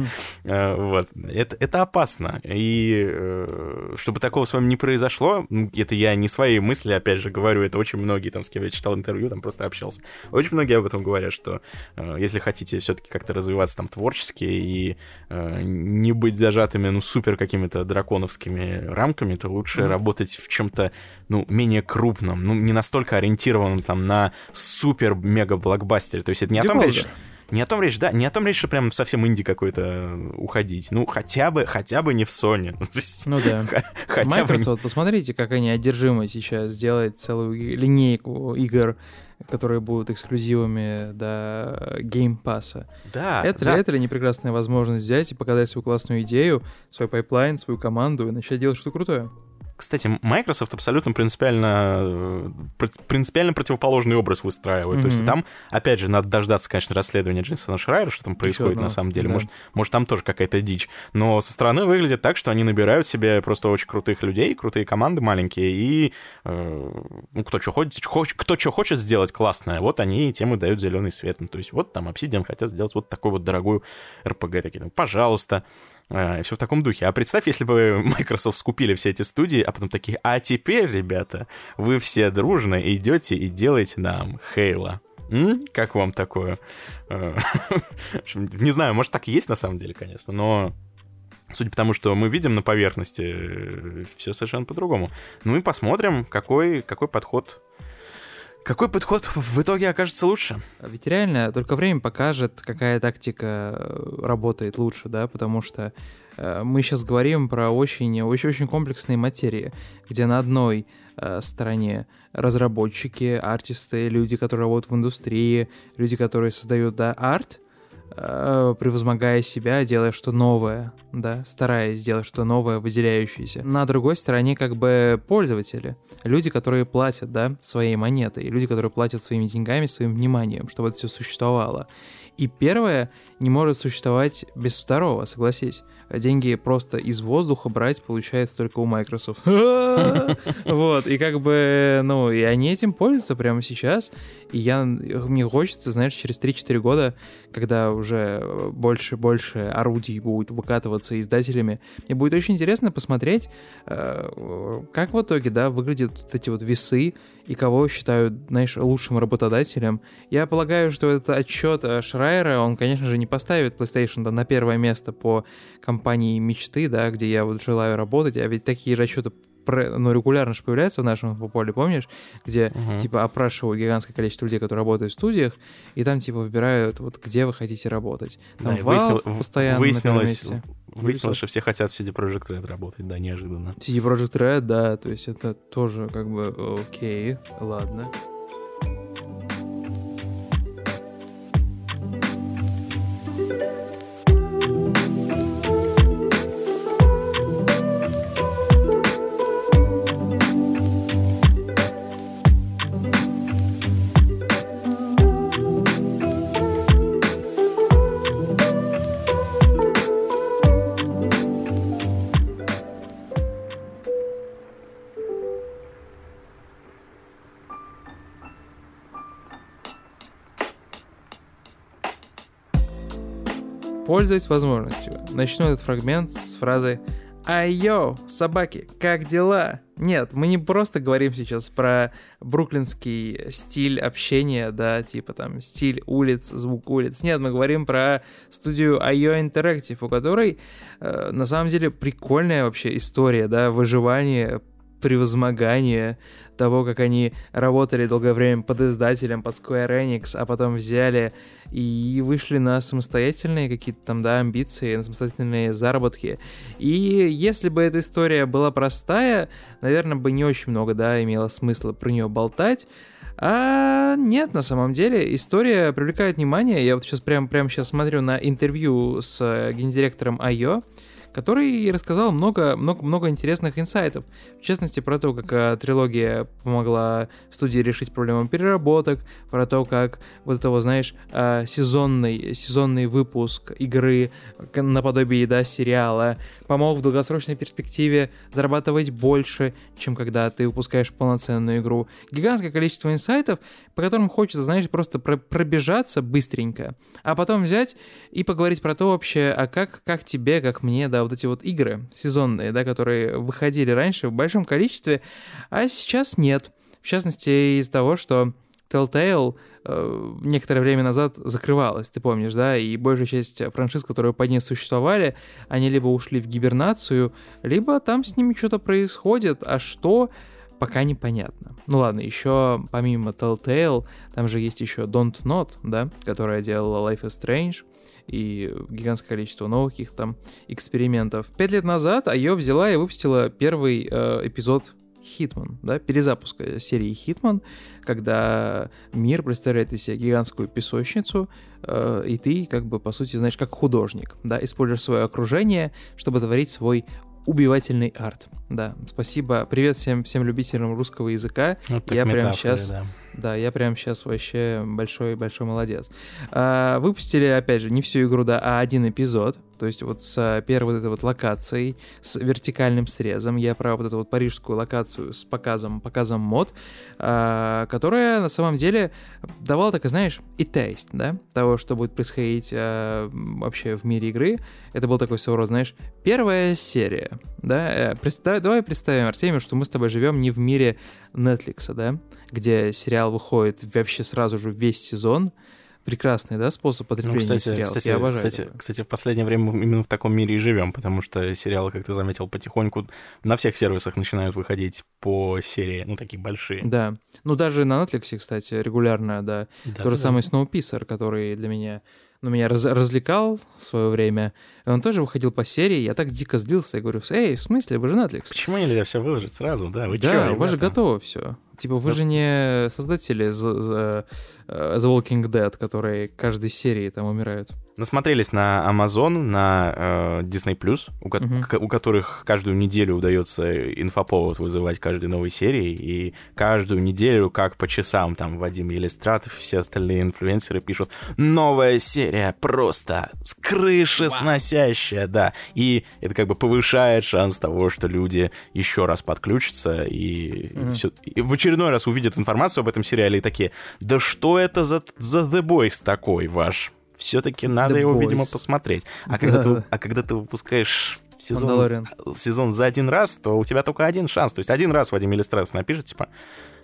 Вот. Это, это опасно. И э, чтобы такого с вами не произошло, это я не свои мысли, опять же, говорю, это очень многие, там, с кем я читал интервью, там просто общался. Очень многие об этом говорят, что э, если хотите все-таки как-то развиваться там творчески и э, не быть зажатыми, ну, супер какими-то драконовскими рамками, то лучше mm-hmm. работать в чем-то, ну, менее крупном, ну, не настолько ориентированном там на супер-мега-блокбастере. То есть это не Деволга. о том речь, не о том речь, да, не о том речь, что прям совсем инди какой-то уходить. Ну, хотя бы, хотя бы не в Sony. *laughs* Ну, ну да. Хотя Microsoft, бы... посмотрите, как они одержимы сейчас делать целую линейку игр, которые будут эксклюзивами для Game Pass. Да. Это, да. Это ли не прекрасная возможность взять и показать свою классную идею, свой пайплайн, свою команду и начать делать что-то крутое? Кстати, Microsoft абсолютно принципиально, э, принципиально противоположный образ выстраивает. Mm-hmm. То есть там, опять же, надо дождаться, конечно, расследования Джейсона Шрайера, что там происходит на самом деле. Да. Может, может, там тоже какая-то дичь. Но со стороны выглядит так, что они набирают себе просто очень крутых людей, крутые команды маленькие, и э, ну, кто что хочет, кто что хочет сделать классное, вот они тем и дают зеленый свет. Ну, то есть вот там Obsidian хотят сделать вот такую вот дорогую RPG, такие, ну, пожалуйста. А, все в таком духе. А представь, если бы *laughs* Microsoft скупили все эти студии, а потом такие, а теперь, ребята, вы все дружно идете и делаете нам Хейла. Как вам такое? *laughs* А, не знаю, может так и есть на самом деле, конечно, но Судя по тому, что мы видим на поверхности, все совершенно по-другому. Ну и посмотрим, какой, какой подход какой подход в итоге окажется лучше? Ведь реально только время покажет, какая тактика э, работает лучше, да, потому что э, мы сейчас говорим про очень-очень-очень комплексные материи, где на одной э, стороне разработчики, артисты, люди, которые работают в индустрии, люди, которые создают, да, арт, превозмогая себя, делая что новое, да, стараясь сделать что новое, выделяющееся. На другой стороне как бы пользователи, люди, которые платят, да, своей монетой, люди, которые платят своими деньгами, своим вниманием, чтобы это все существовало. И первое не может существовать без второго, согласись. Деньги просто из воздуха брать получается только у Microsoft. *laughs* Вот, и как бы, ну, и они этим пользуются прямо сейчас. И я, мне хочется, знаешь, через 3-4 года, когда уже больше-больше орудий будет выкатываться издателями, мне будет очень интересно посмотреть, э, как в итоге, да, выглядят вот эти вот весы, и кого считают, знаешь, лучшим работодателем. Я полагаю, что этот отчет э, Шрайера, он, конечно же, не поставит PlayStation на первое место по компании мечты, да, где я вот желаю работать, а ведь такие же отчеты ну, регулярно же появляется в нашем поле, помнишь, где, uh-huh. типа, опрашивают гигантское количество людей, которые работают в студиях, и там, типа, выбирают, вот, где вы хотите работать. Там да, выяснил, постоянно выяснилось, выяснилось, что все хотят в CD Projekt Red работать, да, неожиданно. CD Projekt Red, да, то есть это тоже, как бы, окей, ладно. Пользуясь возможностью, начну этот фрагмент с фразы «Айо, собаки, как дела?» Нет, мы не просто говорим сейчас про бруклинский стиль общения, да, типа там стиль улиц, звук улиц. Нет, мы говорим про студию IO Interactive, у которой э, на самом деле прикольная вообще история, да, выживания, превозмогания, того, как они работали долгое время под издателем, под Square Enix, а потом взяли и вышли на самостоятельные какие-то там, да, амбиции, на самостоятельные заработки. И если бы эта история была простая, наверное, бы не очень много, да, имело смысла про нее болтать, а нет, на самом деле история привлекает внимание. Я вот сейчас прямо прямо сейчас смотрю на интервью с гендиректором IO, который рассказал много, много, много интересных инсайтов. В частности, про то, как э, трилогия помогла студии решить проблему переработок, про то, как вот этого, знаешь, э, сезонный, сезонный выпуск игры наподобие, да, сериала помог в долгосрочной перспективе зарабатывать больше, чем когда ты выпускаешь полноценную игру. Гигантское количество инсайтов, по которым хочется, знаешь, просто про пробежаться быстренько, а потом взять и поговорить про то вообще, а как, как тебе, как мне, да, вот эти вот игры сезонные, да, которые выходили раньше в большом количестве, а сейчас нет. В частности, из-за того, что Telltale э, некоторое время назад закрывалась, ты помнишь, да, и большая часть франшиз, которые под ней существовали, они либо ушли в гибернацию, либо там с ними что-то происходит, а что, пока непонятно. Ну ладно, еще помимо Telltale, там же есть еще Don't Not, да, которая делала Life is Strange, и гигантское количество новых каких там экспериментов. Пять лет назад ее взяла и выпустила первый э, эпизод Хитман, да, перезапуска серии Хитман, когда мир представляет из себя гигантскую песочницу, э, и ты, как бы, по сути, знаешь, как художник, да, используешь свое окружение, чтобы творить свой убивательный арт. Да, спасибо. Привет всем, всем любителям русского языка. Вот Я прямо сейчас... Да. Да, я прям сейчас вообще большой-большой молодец. А, выпустили, опять же, не всю игру, да, а один эпизод. То есть вот с первой вот этой вот локацией, с вертикальным срезом. Я про вот эту вот парижскую локацию с показом, показом мод, а, которая на самом деле давала, так и знаешь, и тест, да, того, что будет происходить а, вообще в мире игры. Это был такой своего рода, знаешь, первая серия, да. Э, представь, давай представим, Артемий, что мы с тобой живем не в мире Netflix, да, где сериал выходит вообще сразу же весь сезон, прекрасный, да, способ потребления ну, кстати, сериалов. Кстати, Я обожаю. кстати, такое. кстати, в последнее время мы именно в таком мире и живем, потому что сериалы, как ты заметил, потихоньку на всех сервисах начинают выходить по серии, ну, такие большие. Да. Ну, даже на Netflix, кстати, регулярно, да. Да, То же да. самое Snowpiercer, который для меня, ну, меня раз- развлекал в свое время. Он тоже выходил по серии, я так дико злился. Я говорю, эй, в смысле, вы же Netflix? Почему нельзя все выложить сразу, да? Вы да, чё, у вас же готово все. Типа, вы же не создатели The, The- э, The Walking Dead, которые каждой серии там умирают. Насмотрелись на Amazon, на э, Disney+, у, ко- Мгм. к- у которых каждую неделю удается инфоповод вызывать каждой новой серии, и каждую неделю, как по часам, там, Вадим Елистратов и все остальные инфлюенсеры пишут «Новая серия просто с крыши сносящая», да, и это как бы повышает шанс того, что люди еще раз подключатся и, Мгм. всё- и в очередной раз увидят информацию об этом сериале и такие «Да что это за, за The Boys такой ваш?» Все-таки надо The его, Boys. видимо, посмотреть. А когда, ты, а когда ты выпускаешь сезон, сезон за один раз, то у тебя только один шанс. То есть один раз Вадим Иллюстратов напишет, типа,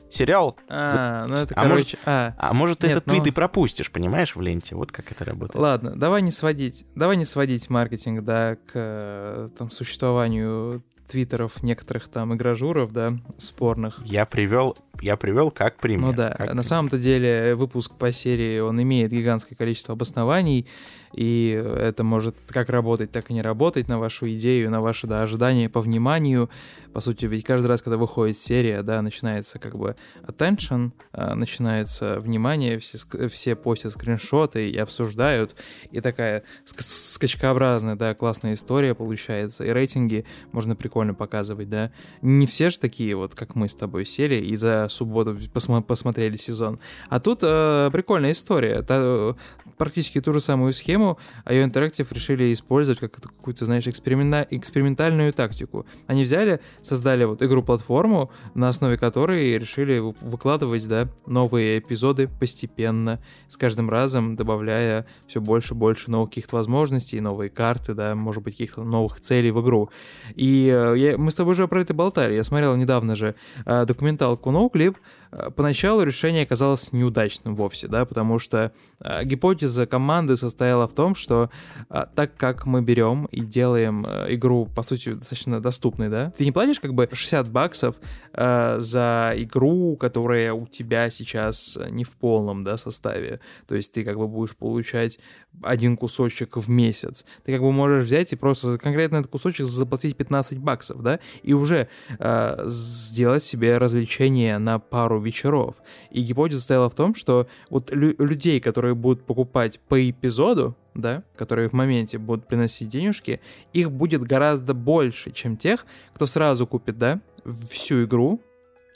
сериал, А, ну это, А короче... А, а может, Нет, этот твит ну- и пропустишь, понимаешь, в ленте. Вот как это работает. Ладно, давай не сводить, давай не сводить маркетинг, да, к э, там существованию твиттеров некоторых там игражуров, да, спорных. Я привел, я привел как пример. Ну да, как на самом-то деле выпуск по серии, он имеет гигантское количество обоснований, и это может как работать, так и не работать на вашу идею, на ваши, да, ожидания по вниманию. По сути, ведь каждый раз, когда выходит серия, да, начинается как бы attention, а, начинается внимание, все, все постят скриншоты и обсуждают, и такая ск- скачкообразная, да, классная история получается, и рейтинги можно прикольно показывать, да. Не все же такие вот, как мы с тобой сели, и за субботу посмо- посмотрели сезон. А тут э, прикольная история. Та, практически ту же самую схему IO Interactive решили использовать как какую-то, знаешь, эксперимента- экспериментальную тактику. Они взяли, создали вот игру-платформу, на основе которой решили выкладывать, да, новые эпизоды постепенно, с каждым разом добавляя все больше и больше новых каких-то возможностей, новые карты, да, может быть, каких-то новых целей в игру. И э, я, мы с тобой уже про это болтали. Я смотрел недавно же э, документалку NoClip. Э, поначалу решение оказалось неудачным вовсе, да, потому что э, гипотеза команды состояла в том, что э, так как мы берем и делаем э, игру, по сути, достаточно доступной, да, ты не платишь как бы 60 баксов э, за игру, которая у тебя сейчас не в полном, да, составе. То есть ты как бы будешь получать один кусочек в месяц. Ты как бы можешь взять и просто конкретно этот кусочек заплатить 15 баксов, да, и уже э, сделать себе развлечение на пару вечеров. И гипотеза стояла в том, что вот лю- людей, которые будут покупать по эпизоду, да, которые в моменте будут приносить денежки, их будет гораздо больше, чем тех, кто сразу купит, да, всю игру,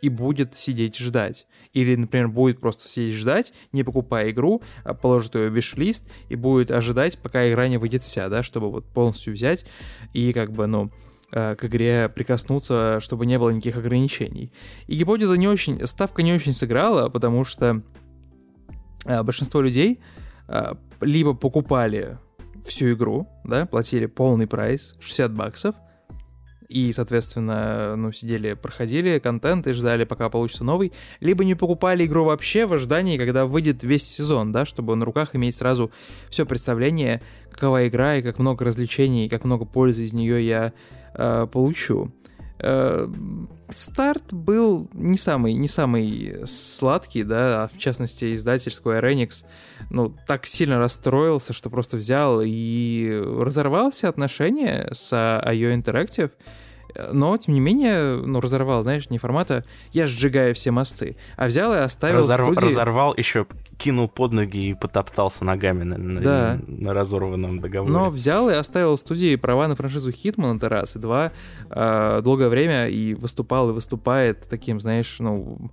и будет сидеть ждать. Или, например, будет просто сидеть ждать, не покупая игру, а положит ее в виш-лист и будет ожидать, пока игра не выйдет вся, да, чтобы вот полностью взять и как бы, ну, к игре прикоснуться, чтобы не было никаких ограничений. И гипотеза не очень, ставка не очень сыграла, потому что э, большинство людей э, либо покупали всю игру, да, платили полный прайс, 60 баксов, и, соответственно, ну, сидели, проходили контент и ждали, пока получится новый, либо не покупали игру вообще в ожидании, когда выйдет весь сезон, да, чтобы на руках иметь сразу все представление, какова игра и как много развлечений, и как много пользы из нее я э, получу. Э, старт был не самый, не самый сладкий, да, а в частности издатель Square Enix, ну, так сильно расстроился, что просто взял и разорвал все отношения с IO Interactive, но, тем не менее, ну, разорвал, знаешь, не формата «я сжигаю все мосты», а взял и оставил Разорв... студии... Разорвал, еще кинул под ноги и потоптался ногами на, да. на, на разорванном договоре. Но взял и оставил студии права на франшизу Hitman, это раз, и два, э, долгое время и выступал, и выступает таким, знаешь, ну,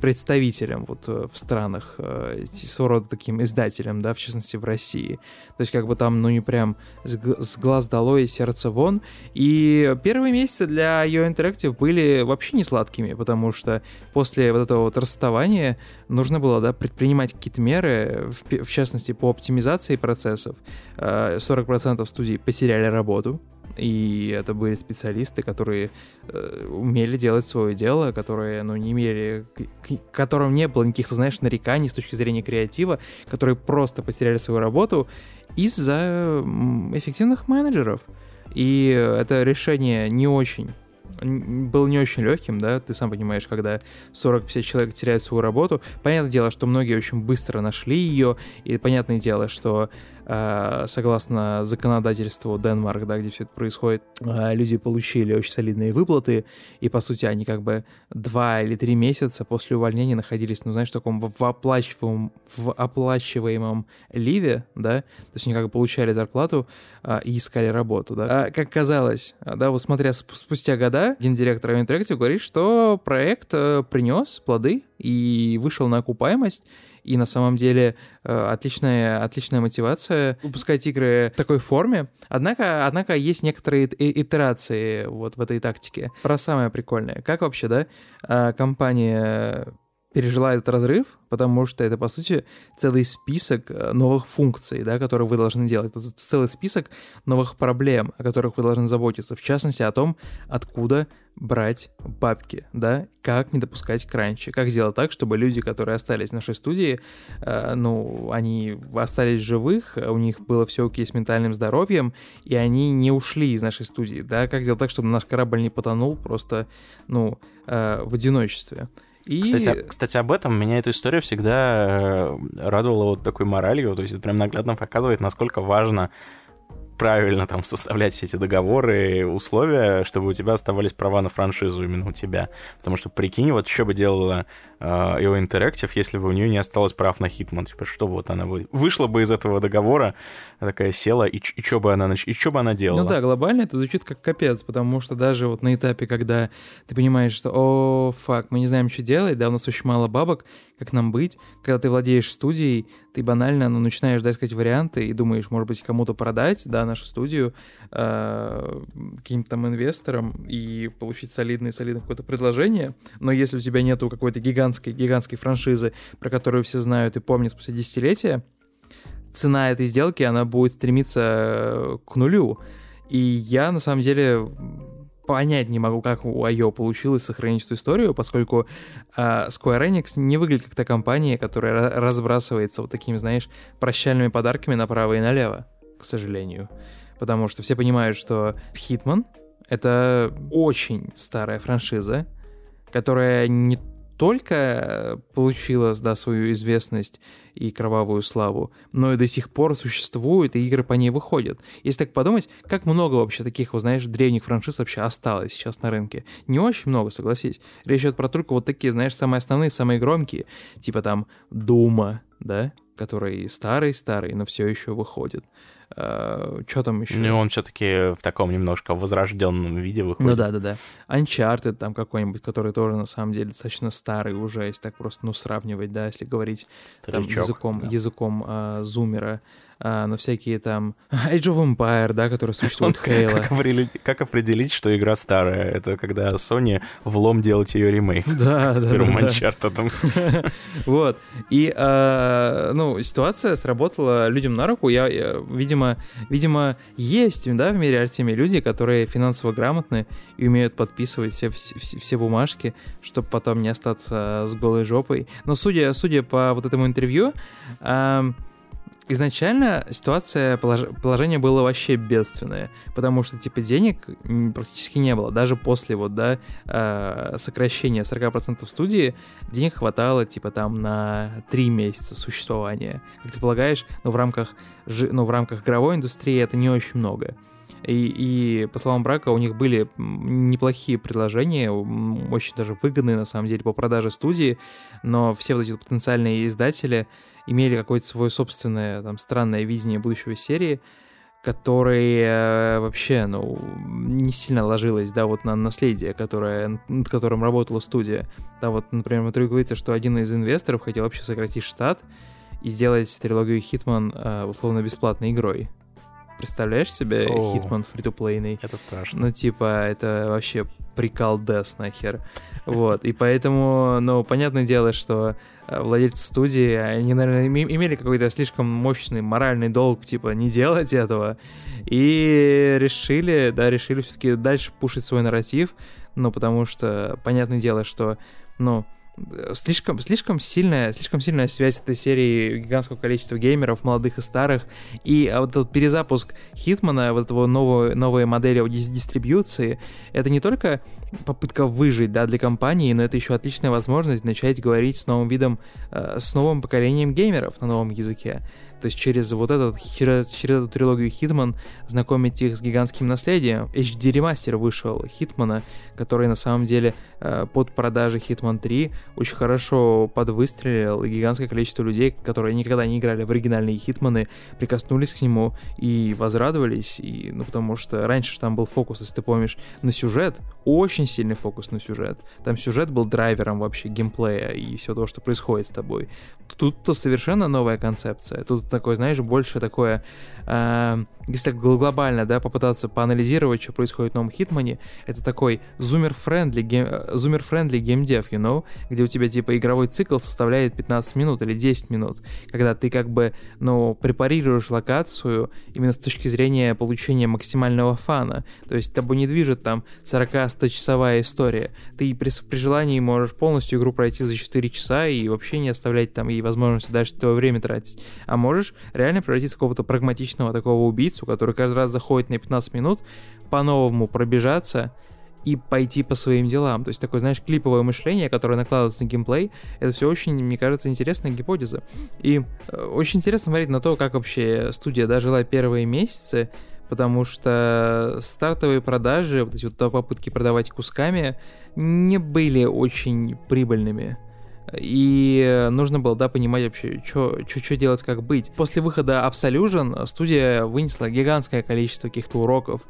представителем вот э, в странах, э, своего рода таким издателем, да, в частности в России. То есть как бы там, ну не прям с глаз долой и сердце вон. И первые месяцы для IO Interactive были вообще не сладкими, потому что после вот этого вот расставания нужно было, да, предпринимать какие-то меры, в, в частности по оптимизации процессов. 40% э, студий потеряли работу, и это были специалисты, которые э, умели делать свое дело, которые, ну, не имели, к которым не было никаких, знаешь, нареканий с точки зрения креатива, которые просто потеряли свою работу из-за эффективных менеджеров. И это решение не очень был не очень легким, да, ты сам понимаешь, когда 40-50 человек теряют свою работу. Понятное дело, что многие очень быстро нашли ее, и понятное дело, что согласно законодательству Денмарк, да, где все это происходит, э, люди получили очень солидные выплаты, и, по сути, они как бы два или три месяца после увольнения находились, ну, знаешь, в таком в оплачиваемом, в оплачиваемом ливе, да, то есть они как бы получали зарплату а, и искали работу, да. А, как казалось, да, вот смотря спустя года, гендиректор Interactive говорит, что проект принес плоды и вышел на окупаемость, и на самом деле э, отличная, отличная мотивация выпускать игры в такой форме. Однако, однако есть некоторые итерации вот в этой тактике. Про самое прикольное. Как вообще, да, э, компания пережила этот разрыв, потому что это, по сути, целый список э, новых функций, да, которые вы должны делать. Это целый список новых проблем, о которых вы должны заботиться. В частности, о том, откуда брать бабки, да, как не допускать кранчи, как сделать так, чтобы люди, которые остались в нашей студии, э, ну, они остались живых, у них было все окей с ментальным здоровьем, и они не ушли из нашей студии, да, как сделать так, чтобы наш корабль не потонул просто, ну, э, в одиночестве. И... Кстати, кстати, об этом меня эта история всегда э, радовала вот такой моралью, то есть это прям наглядно показывает, насколько важно правильно там составлять все эти договоры, условия, чтобы у тебя оставались права на франшизу именно у тебя. Потому что, прикинь, вот что бы делала IO Interactive, если бы у нее не осталось прав на Hitman. Типа, что вот она бы... Вышла бы из этого договора, такая села, и, и что бы она, и что бы она делала? Ну да, глобально это звучит как капец, потому что даже вот на этапе, когда ты понимаешь, что, о, фак, мы не знаем, что делать, да, у нас очень мало бабок, как нам быть, когда ты владеешь студией, ты банально ну, начинаешь, да, искать варианты и думаешь, может быть, кому-то продать, да, нашу студию э, каким-то там инвесторам и получить солидное, солидное какое-то предложение, но если у тебя нету какой-то гигантской, гигантской франшизы, про которую все знают и помнят спустя десятилетия, цена этой сделки, она будет стремиться э, к нулю. И я, на самом деле, понять не могу, как у IO получилось сохранить эту историю, поскольку э, Square Enix не выглядит как та компания, которая разбрасывается вот такими, знаешь, прощальными подарками направо и налево, к сожалению. Потому что все понимают, что Hitman — это очень старая франшиза, которая не только получила, да, свою известность и кровавую славу, но и до сих пор существует, и игры по ней выходят. Если так подумать, как много вообще таких, вот знаешь, древних франшиз вообще осталось сейчас на рынке? Не очень много, согласись. Речь идет про только вот такие, знаешь, самые основные, самые громкие, типа там Дума, да, который старый-старый, но все еще выходит. Uh, что там еще? Ну, он все-таки в таком немножко возрожденном виде выходит. Ну да, да, да. Uncharted там какой-нибудь, который тоже на самом деле достаточно старый уже, если так просто, ну, сравнивать, да, если говорить там, языком, да. языком uh, зумера а, но всякие там *laughs* Age of Empire, да, которые существуют Хейла. Как, определить, как определить, что игра старая? Это когда Sony влом делать ее ремейк. *laughs* Да, с да, первым да, Uncharted. *laughs* Вот. И, а, ну, ситуация сработала людям на руку. Я, я, видимо, видимо, есть, да, в мире Артемии люди, которые финансово грамотны и умеют подписывать все, все, все бумажки, чтобы потом не остаться с голой жопой. Но судя, судя по вот этому интервью, а, изначально ситуация, положение было вообще бедственное, потому что, типа, денег практически не было. Даже после, вот, да, э, сокращения 40% студии, денег хватало, типа, там, на 3 месяца существования. Как ты полагаешь, ну, в рамках, ну, в рамках игровой индустрии это не очень много. И, и по словам Брака, у них были неплохие предложения, очень даже выгодные, на самом деле, по продаже студии, но все вот эти потенциальные издатели имели какое-то свое собственное там странное видение будущего серии, которое вообще, ну, не сильно ложилось, да, вот на наследие, которое, над которым работала студия. Да, вот, например, в говорится, что один из инвесторов хотел вообще сократить штат и сделать трилогию Хитман э, условно бесплатной игрой. Представляешь себе Хитман фри-то-плейный? Это страшно. Ну, типа, это вообще прикол Дес нахер. Вот, и поэтому, ну, понятное дело, что э, владельцы студии, они, наверное, имели какой-то слишком мощный моральный долг, типа, не делать этого, и решили, да, решили все-таки дальше пушить свой нарратив, ну, потому что, понятное дело, что, ну, слишком, слишком сильная, слишком сильная связь этой серии гигантского количества геймеров, молодых и старых, и а вот этот перезапуск Хитмана, вот этого нового, новой модели дистрибьюции, это не только попытка выжить, да, для компании, но это еще отличная возможность начать говорить с новым видом, э, с новым поколением геймеров на новом языке. То есть через вот этот, через, через эту трилогию Хитман знакомить их с гигантским наследием. HD ремастер вышел Хитмана, который на самом деле э, под продажи Hitman 3 очень хорошо подвыстрелил, и гигантское количество людей, которые никогда не играли в оригинальные Хитманы, прикоснулись к нему и возрадовались, и, ну потому что раньше там был фокус, если ты помнишь, на сюжет, очень сильный фокус на сюжет. Там сюжет был драйвером вообще геймплея и всего того, что происходит с тобой. Тут-то совершенно новая концепция. Тут такое, знаешь, больше такое, э, если так глобально, да, попытаться поанализировать, что происходит в новом Хитмане, это такой зумер-френдли зумер-френдли геймдев, you know, где у тебя, типа, игровой цикл составляет 15 минут или 10 минут, когда ты как бы, ну, препарируешь локацию именно с точки зрения получения максимального фана, то есть тобой не движет там 40-100 часовая история, ты при, при желании можешь полностью игру пройти за 4 часа и вообще не оставлять там ей возможности дальше твое время тратить, а можешь можешь реально превратиться в какого-то прагматичного такого убийцу, который каждый раз заходит на 15 минут, по-новому пробежаться и пойти по своим делам. То есть такое, знаешь, клиповое мышление, которое накладывается на геймплей, это все очень, мне кажется, интересная гипотеза. И э, очень интересно смотреть на то, как вообще студия дожила первые месяцы, потому что стартовые продажи, вот эти вот попытки продавать кусками, не были очень прибыльными. И нужно было, да, понимать вообще, что делать, как быть. После выхода Absolution студия вынесла гигантское количество каких-то уроков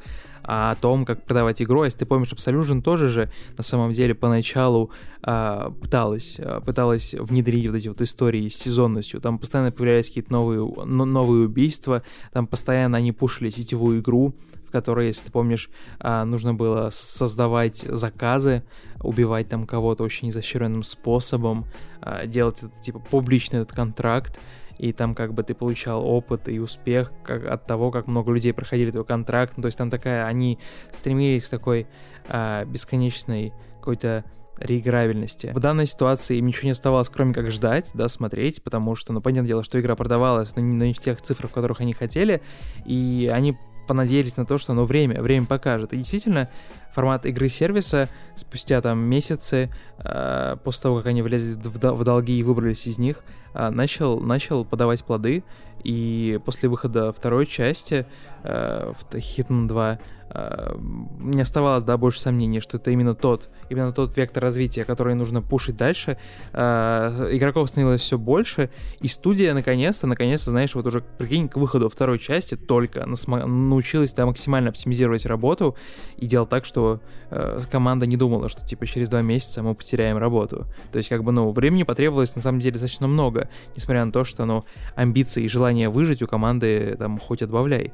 о том, как продавать игру. Если ты помнишь, Absolution тоже же на самом деле поначалу а, пыталась, а, пыталась внедрить вот эти вот истории с сезонностью. Там постоянно появлялись какие-то новые, новые убийства, там постоянно они пушили сетевую игру, в если ты помнишь, а, нужно было создавать заказы, убивать там кого-то очень изощренным способом, а, делать это, типа публичный этот контракт, и там как бы ты получал опыт и успех как, от того, как много людей проходили этот контракт. Ну, то есть там такая, они стремились к такой а, бесконечной какой-то реиграбельности. В данной ситуации им ничего не оставалось, кроме как ждать, да, смотреть, потому что, ну, понятное дело, что игра продавалась, но не, но не в тех цифрах, которых они хотели, и они понадеялись на то, что ну, время, время покажет. И действительно, формат игры-сервиса спустя там месяцы, э, после того, как они влезли в, в долги и выбрались из них, э, начал, начал подавать плоды. И после выхода второй части э, в Hitman 2 э, не оставалось, да, больше сомнений, что это именно тот, именно тот вектор развития, который нужно пушить дальше. Э, игроков становилось все больше, и студия наконец-то, наконец-то, знаешь, вот уже, прикинь, к выходу второй части только научилась, да, максимально оптимизировать работу и делать так, что э, команда не думала, что, типа, через два месяца мы потеряем работу. То есть, как бы, ну, времени потребовалось, на самом деле, достаточно много, несмотря на то, что, ну, амбиции и желание выжить у команды, там, хоть отбавляй.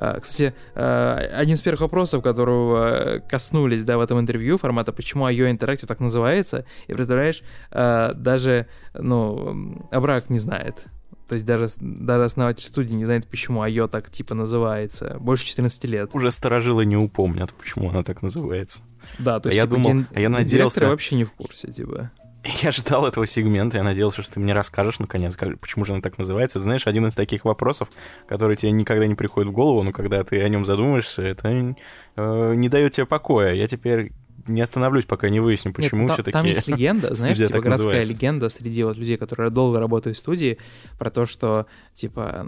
А, кстати, а, один из первых вопросов, которого коснулись, да, в этом интервью, формата «Почему IO Interactive так называется?» И представляешь, а, даже, ну, Абрак не знает. То есть даже, даже основатель студии не знает, почему IO так типа называется. Больше 14 лет. Уже сторожилы не упомнят, почему она так называется. Да, то есть а я типа, думал, ген... а я надеялся... вообще не в курсе, типа. *laughs* Я ждал этого сегмента, я надеялся, что ты мне расскажешь наконец, почему же он так называется. знаешь, один из таких вопросов, который тебе никогда не приходит в голову, но когда ты о нем задумаешься, это э, не дает тебе покоя. Я теперь не остановлюсь, пока не выясню, почему Нет, все-таки Там есть легенда, *laughs* знаешь, типа городская называется. легенда среди вот людей, которые долго работают в студии, про то, что, типа,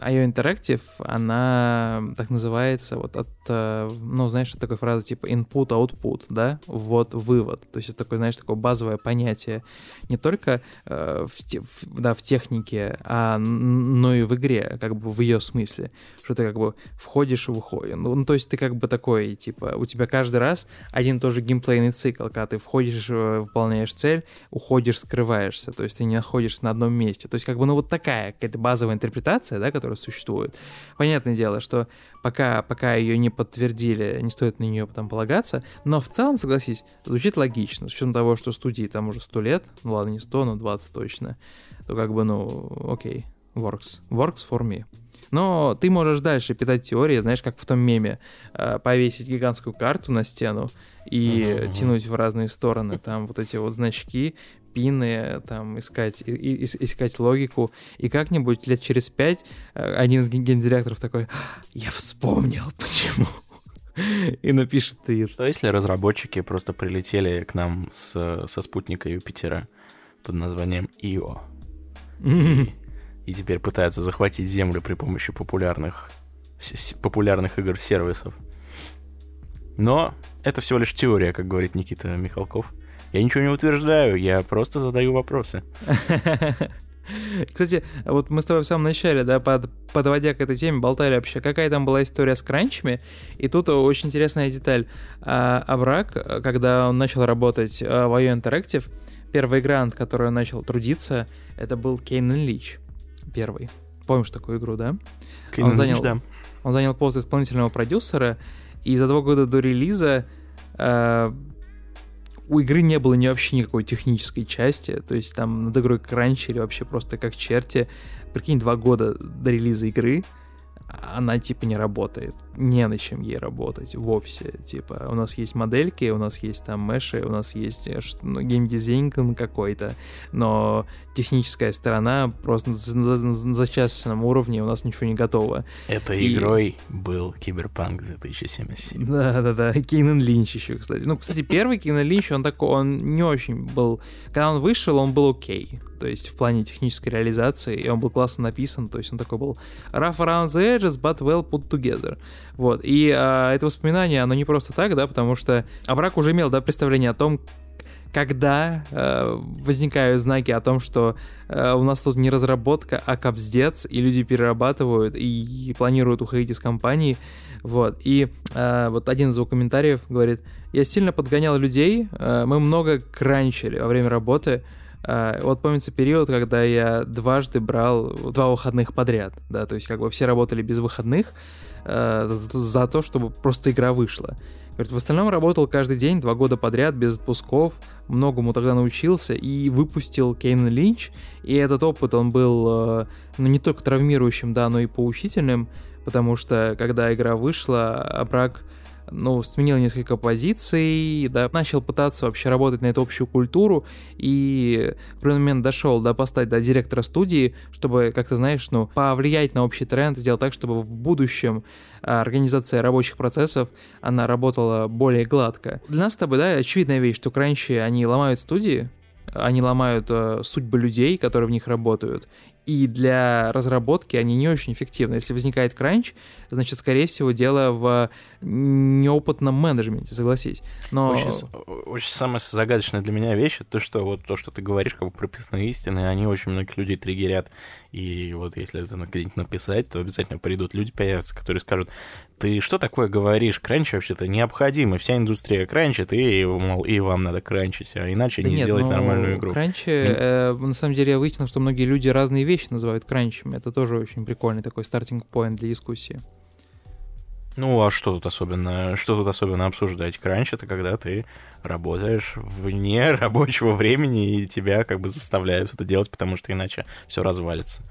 IO Interactive, она так называется вот от, э, ну, знаешь, такой фраза типа input-output, да, ввод-вывод. То есть это такое, знаешь, такое базовое понятие не только э, в, в, да, в технике, а, но и в игре, как бы в ее смысле, что ты как бы входишь и выходишь. Ну, ну, то есть ты как бы такой, типа, у тебя каждый раз один тоже геймплейный цикл, когда ты входишь, э, выполняешь цель, уходишь, скрываешься, то есть ты не находишься на одном месте. То есть как бы, ну вот такая какая-то базовая интерпретация, да, которая существует. Понятное дело, что пока, пока ее не подтвердили, не стоит на нее потом полагаться, но в целом, согласись, звучит логично, с учетом того, что студии там уже 100 лет, ну ладно, не 100, но 20 точно, то как бы, ну, окей, works. Works for me. Но ты можешь дальше питать теории, знаешь, как в том меме, э, повесить гигантскую карту на стену и uh-huh, тянуть в разные стороны, там вот эти вот значки, пины, там искать, и, и, искать логику, и как-нибудь лет через пять э, один из гендиректоров такой, я вспомнил, почему. *laughs* И напишет твит. Что если разработчики просто прилетели к нам с, со спутника Юпитера под названием Ио? и *laughs* теперь пытаются захватить Землю при помощи популярных, популярных игр-сервисов. Но это всего лишь теория, как говорит Никита Михалков. Я ничего не утверждаю, я просто задаю вопросы. *laughs* Кстати, вот мы с тобой в самом начале, да, под, подводя к этой теме, болтали вообще, какая там была история с кранчами. И тут очень интересная деталь. А, Абрак, когда он начал работать а, в IO Interactive, первая игра, над которой он начал трудиться, это был Кейн Лич первый. Помнишь такую игру, да? он занял, да. он занял пост исполнительного продюсера, и за два года до релиза э, у игры не было ни вообще никакой технической части, то есть там над игрой кранчили вообще просто как черти. Прикинь, два года до релиза игры, она типа не работает. Не на чем ей работать вовсе. Типа, у нас есть модельки, у нас есть там меши, у нас есть э, ну, геймдизайн какой-то, но техническая сторона просто на зачастном уровне у нас ничего не готово. Этой И... игрой был Киберпанк 2077. Да-да-да, Кейнен Линч еще, кстати. Ну, кстати, первый Кейнен Линч, он такой, он не очень был... Когда он вышел, он был окей то есть в плане технической реализации, и он был классно написан, то есть он такой был rough around the edges, but well put together. Вот, и а, это воспоминание, оно не просто так, да, потому что Абрак уже имел, да, представление о том, когда э, возникают знаки о том, что э, у нас тут не разработка, а капздец, и люди перерабатывают и, и планируют уходить из компании, вот. И э, вот один из его комментариев говорит, я сильно подгонял людей, э, мы много кранчили во время работы, вот помнится период, когда я дважды брал два выходных подряд, да, то есть как бы все работали без выходных uh, за, за то, чтобы просто игра вышла. Говорит, в остальном работал каждый день, два года подряд, без отпусков, многому тогда научился и выпустил Кейн Линч. И этот опыт, он был, ну, не только травмирующим, да, но и поучительным, потому что, когда игра вышла, Абрак ну, сменил несколько позиций, да, начал пытаться вообще работать на эту общую культуру, и в определенный момент дошел до поставить до директора студии, чтобы, как ты знаешь, ну, повлиять на общий тренд, сделать так, чтобы в будущем а, организация рабочих процессов, она работала более гладко. Для нас с тобой, да, очевидная вещь, что кранчи, они ломают студии, они ломают э, судьбы людей, которые в них работают, и для разработки они не очень эффективны. Если возникает кранч, значит, скорее всего, дело в неопытном менеджменте, согласись. Но... Очень, очень самая загадочная для меня вещь, то, что вот то, что ты говоришь, как бы прописанные истины, они очень многих людей триггерят. И вот если это где-нибудь написать, то обязательно придут люди, появятся, которые скажут, ты что такое говоришь? Кранч вообще-то необходимый, вся индустрия кранчит, и, мол, и вам надо кранчить, а иначе да не нет, сделать ну, нормальную игру. Кранчи, э, на самом деле я выяснил, что многие люди разные вещи называют кранчами. Это тоже очень прикольный такой стартинг-поинт для дискуссии. Ну, а что тут особенно, что тут особенно обсуждать? Кранч — это когда ты работаешь вне *laughs* рабочего времени, и тебя как бы заставляют это делать, потому что иначе все развалится.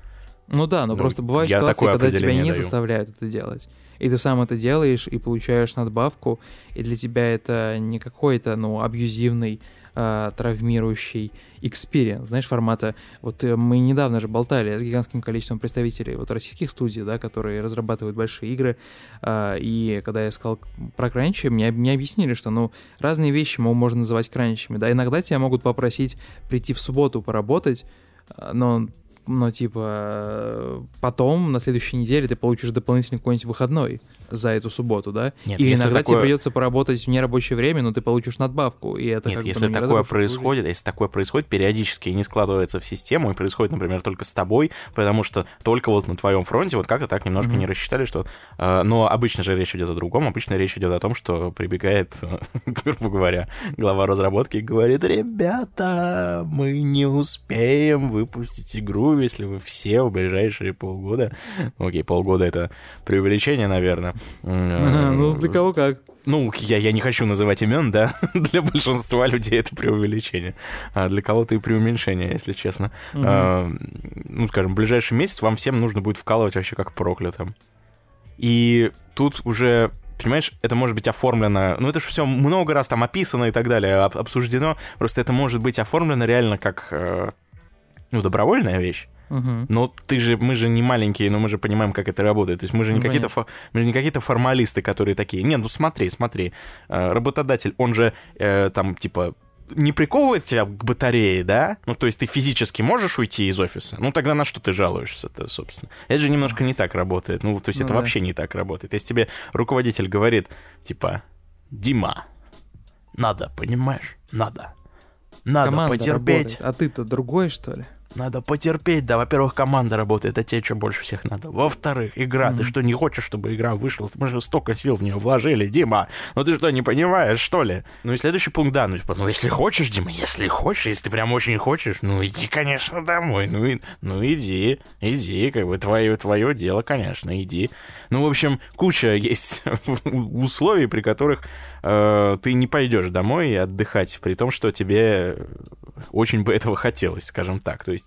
Ну да, но ну, просто бывают ситуации, когда тебя не даю. заставляют это делать. И ты сам это делаешь, и получаешь надбавку, и для тебя это не какой-то, ну, абьюзивный э, травмирующий experience, знаешь, формата. Вот э, мы недавно же болтали с гигантским количеством представителей вот российских студий, да, которые разрабатывают большие игры, э, и когда я сказал про кранчи, мне, мне объяснили, что, ну, разные вещи можно называть кранчами, да, иногда тебя могут попросить прийти в субботу поработать, но но типа потом на следующей неделе ты получишь дополнительный какой-нибудь выходной за эту субботу, да? Нет, Или иногда такое... тебе придется поработать в нерабочее время, но ты получишь надбавку, и это Нет, если такое происходит, если такое происходит периодически и не складывается в систему, и происходит, например, только с тобой, потому что только вот на твоем фронте вот как-то так немножко mm-hmm. не рассчитали, что... Э, но обычно же речь идет о другом, обычно речь идет о том, что прибегает, *laughs* грубо говоря, глава разработки и говорит, ребята, мы не успеем выпустить игру, если вы все в ближайшие полгода... Окей, полгода — это преувеличение, наверное, ну, для кого как. Ну, я, я не хочу называть имен, да, *laughs* для большинства людей это преувеличение, а для кого-то и преуменьшение, если честно. Угу. А, ну, скажем, в ближайший месяц вам всем нужно будет вкалывать вообще как проклятым. И тут уже понимаешь, это может быть оформлено, ну это же все много раз там описано и так далее, обсуждено, просто это может быть оформлено реально как, э, ну, добровольная вещь. Угу. Но ты же, мы же не маленькие, но мы же понимаем, как это работает. То есть мы же не какие-то, мы же не какие-то формалисты, которые такие, нет, ну смотри, смотри, э, работодатель, он же э, там типа не приковывает тебя к батарее, да? Ну, то есть ты физически можешь уйти из офиса? Ну, тогда на что ты жалуешься-то, собственно? Это же немножко не так работает. Ну, то есть ну, это да. вообще не так работает. Если тебе руководитель говорит, типа, Дима, надо, понимаешь? Надо. Надо Команда потерпеть. Работает. А ты-то другой, что ли? Надо потерпеть, да. Во-первых, команда работает, а тебе что больше всех надо. Во-вторых, игра. Mm-hmm. Ты что, не хочешь, чтобы игра вышла? Мы же столько сил в нее вложили, Дима. Ну ты что, не понимаешь, что ли? Ну и следующий пункт, да, ну типа, ну если хочешь, Дима, если хочешь, если ты прям очень хочешь, ну иди, конечно, домой. Ну, и, ну иди, иди, как бы твое, твое дело, конечно, иди. Ну, в общем, куча есть *laughs* условий, при которых э, ты не пойдешь домой и отдыхать, при том, что тебе очень бы этого хотелось, скажем так. То есть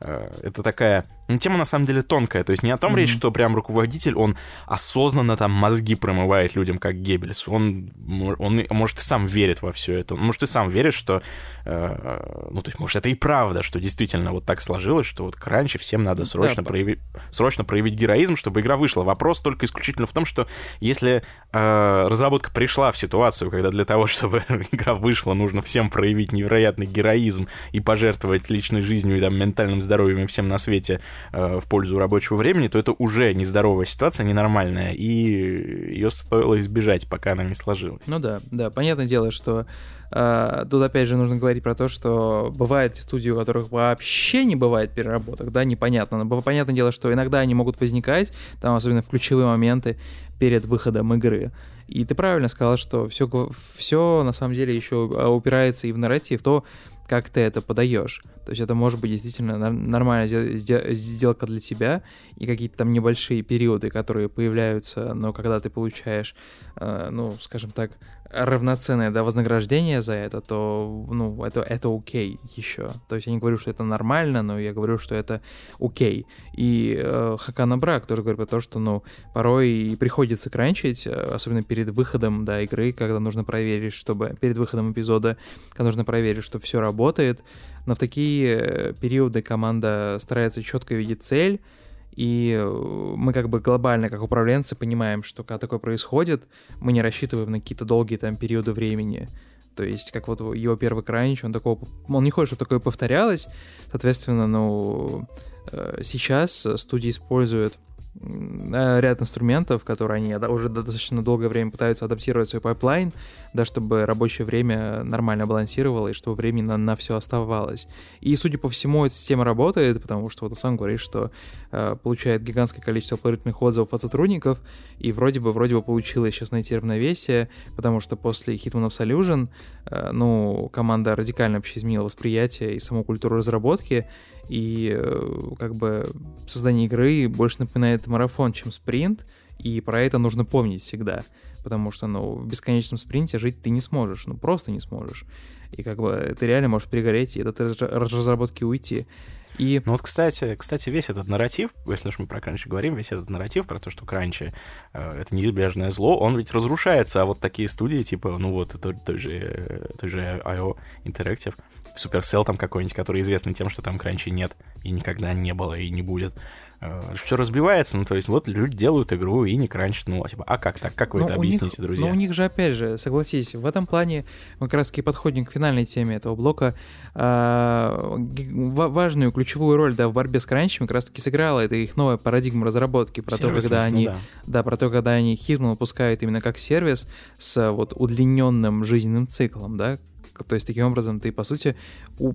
это такая ну, тема на самом деле тонкая. То есть не о том mm-hmm. речь, что прям руководитель, он осознанно там мозги промывает людям, как Геббельс. Он, он может и сам верит во все это. Он может и сам верит, что... Э, ну, то есть, может, это и правда, что действительно вот так сложилось, что вот раньше всем надо срочно, да, проявить, срочно проявить героизм, чтобы игра вышла. Вопрос только исключительно в том, что если э, разработка пришла в ситуацию, когда для того, *laughs* чтобы игра вышла, нужно всем проявить невероятный героизм и пожертвовать личной жизнью и там ментальным здоровьем и всем на свете э, в пользу рабочего времени, то это уже нездоровая ситуация, ненормальная, и ее стоило избежать, пока она не сложилась. Ну да, да, понятное дело, что Uh, тут опять же нужно говорить про то, что бывают студии, у которых вообще не бывает переработок, да, непонятно. Но понятное дело, что иногда они могут возникать, там особенно в ключевые моменты перед выходом игры. И ты правильно сказал, что все, все на самом деле еще упирается и в нарратив, то, как ты это подаешь. То есть это может быть действительно нормальная сделка для тебя, и какие-то там небольшие периоды, которые появляются, но когда ты получаешь, э, ну, скажем так, равноценное да, вознаграждение за это, то, ну, это, это окей еще. То есть я не говорю, что это нормально, но я говорю, что это окей. И э, Хакана Брак тоже говорит про то, что, ну, порой приходится кранчить, э, особенно перед выходом, да, игры, когда нужно проверить, чтобы, перед выходом эпизода, когда нужно проверить, что все работает, но в такие э, периоды команда старается четко видеть цель, и э, мы как бы глобально, как управленцы, понимаем, что когда такое происходит, мы не рассчитываем на какие-то долгие там периоды времени. То есть, как вот его первый кранч, он такого, он не хочет, чтобы такое повторялось. Соответственно, ну, э, сейчас студии используют ряд инструментов, которые они уже достаточно долгое время пытаются адаптировать свой пайплайн, да, чтобы рабочее время нормально балансировало и чтобы времени на, на все оставалось. И, судя по всему, эта система работает, потому что вот сам говорит, что э, получает гигантское количество положительных отзывов от сотрудников, и вроде бы, вроде бы получилось сейчас найти равновесие, потому что после Hitman Absolution, э, ну, команда радикально вообще изменила восприятие и саму культуру разработки, и э, как бы создание игры больше напоминает марафон, чем спринт, и про это нужно помнить всегда, потому что, ну, в бесконечном спринте жить ты не сможешь, ну, просто не сможешь. И как бы ты реально можешь перегореть и от разработки уйти. И... Ну вот, кстати, кстати, весь этот нарратив, если уж мы про кранчи говорим, весь этот нарратив про то, что кранчи э, это неизбежное зло, он ведь разрушается, а вот такие студии, типа, ну вот, той, той же, той же IO Interactive, Supercell там какой-нибудь, который известный тем, что там кранчей нет, и никогда не было, и не будет. Э, все разбивается, ну, то есть вот люди делают игру и не кранчат, ну, типа, а как так, как вы но это объясните, них, друзья? Ну, у них же, опять же, согласись, в этом плане мы как раз-таки подходим к финальной теме этого блока. А, важную ключевую роль, да, в борьбе с кранчами как раз-таки сыграла, это их новая парадигма разработки, про то, когда они, да. да, про то, когда они Hitman выпускают именно как сервис с вот удлиненным жизненным циклом, да, то есть таким образом ты, по сути,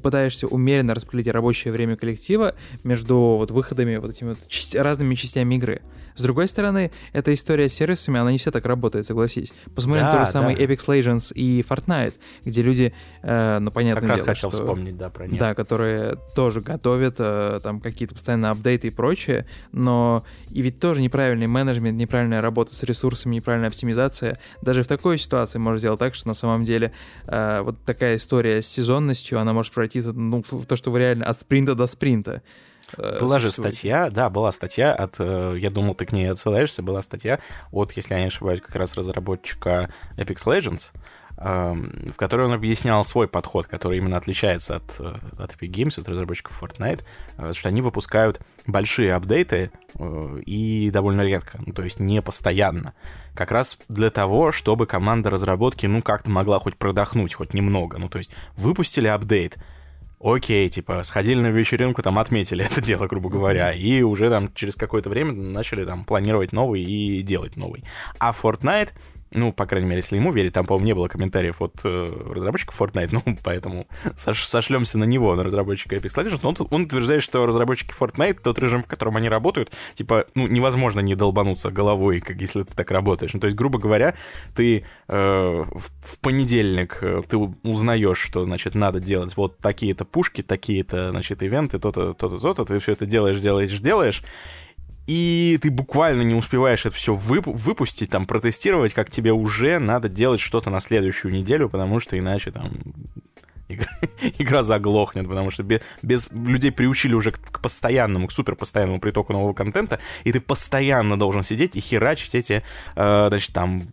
пытаешься умеренно распределить рабочее время коллектива между вот выходами вот этими вот части, разными частями игры. С другой стороны, эта история с сервисами, она не все так работает, согласись. Посмотрим да, тот же самый да. Apex Legends и Fortnite, где люди, э, ну, понятно Как дело, раз хотел что, вспомнить, да, про них. Да, которые тоже готовят э, там какие-то постоянно апдейты и прочее, но и ведь тоже неправильный менеджмент, неправильная работа с ресурсами, неправильная оптимизация. Даже в такой ситуации может сделать так, что на самом деле э, вот такая история с сезонностью, она может пройти ну, в то, что вы реально от спринта до спринта. Э, была же статья, да, была статья от, э, я думал, ты к ней отсылаешься, была статья от, если я не ошибаюсь, как раз разработчика Apex Legends, в которой он объяснял свой подход, который именно отличается от, э, от Epic Games, от разработчиков Fortnite, что они выпускают большие апдейты и довольно редко, ну, то есть не постоянно. Как раз для того, чтобы команда разработки, ну, как-то могла хоть продохнуть, хоть немного. Ну, то есть выпустили апдейт, окей, типа, сходили на вечеринку, там, отметили это дело, грубо говоря, и уже там через какое-то время начали там планировать новый и делать новый. А Fortnite ну, по крайней мере, если ему верить, там, по-моему, не было комментариев от э, разработчиков Fortnite, ну, *laughs* поэтому сош сошлемся на него, на разработчика Epic Legends. Но он, он утверждает, что разработчики Fortnite, тот режим, в котором они работают, типа, ну, невозможно не долбануться головой, как если ты так работаешь. Ну, то есть, грубо говоря, ты э, в, в понедельник э, ты узнаешь, что, значит, надо делать вот такие-то пушки, такие-то, значит, ивенты, то-то, то-то, то-то, ты все это делаешь, делаешь, делаешь, и ты буквально не успеваешь это все вып- выпустить, там, протестировать, как тебе уже надо делать что-то на следующую неделю, потому что иначе там *laughs* игра, игра заглохнет, потому что без, без людей приучили уже к, к постоянному, к супер постоянному притоку нового контента, и ты постоянно должен сидеть и херачить эти, э, значит, там,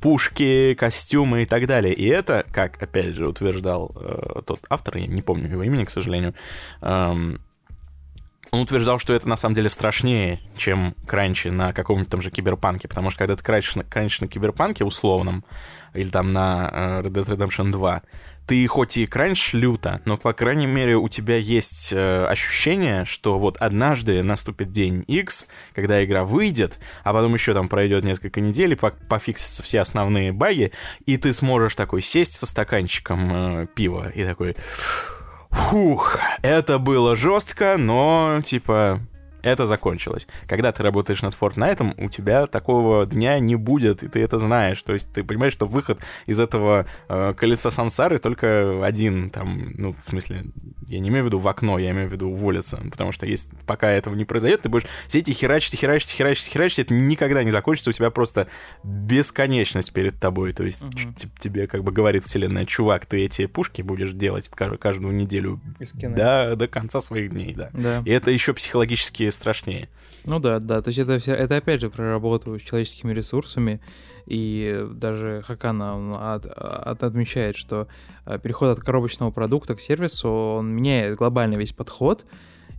пушки, костюмы и так далее. И это, как, опять же, утверждал э, тот автор, я не помню его имени, к сожалению, э, он утверждал, что это на самом деле страшнее, чем кранчи на каком-нибудь там же киберпанке, потому что когда ты кранчишь на, кранчишь на киберпанке условном, или там на uh, Red Dead Redemption 2, ты хоть и кранч люто, но, по крайней мере, у тебя есть э, ощущение, что вот однажды наступит день X, когда игра выйдет, а потом еще там пройдет несколько недель, и по пофиксятся все основные баги, и ты сможешь такой сесть со стаканчиком э, пива и такой... Фух, это было жестко, но, типа, это закончилось. Когда ты работаешь над Fortnite, у тебя такого дня не будет, и ты это знаешь. То есть ты понимаешь, что выход из этого э, колеса сансары только один, там, ну, в смысле, я не имею в виду в окно, я имею в виду уволиться, потому что если пока этого не произойдет, ты будешь сидеть и херачить, и херачить, и херачить, и херачить, это никогда не закончится, у тебя просто бесконечность перед тобой, то есть угу. тебе как бы говорит вселенная, чувак, ты эти пушки будешь делать каждую неделю до, до конца своих дней, да. да. И это еще психологически страшнее. Ну да, да, то есть это, все, это опять же про работу с человеческими ресурсами, и даже Хакана от, от, отмечает, что э, переход от коробочного продукта к сервису, он меняет глобально весь подход,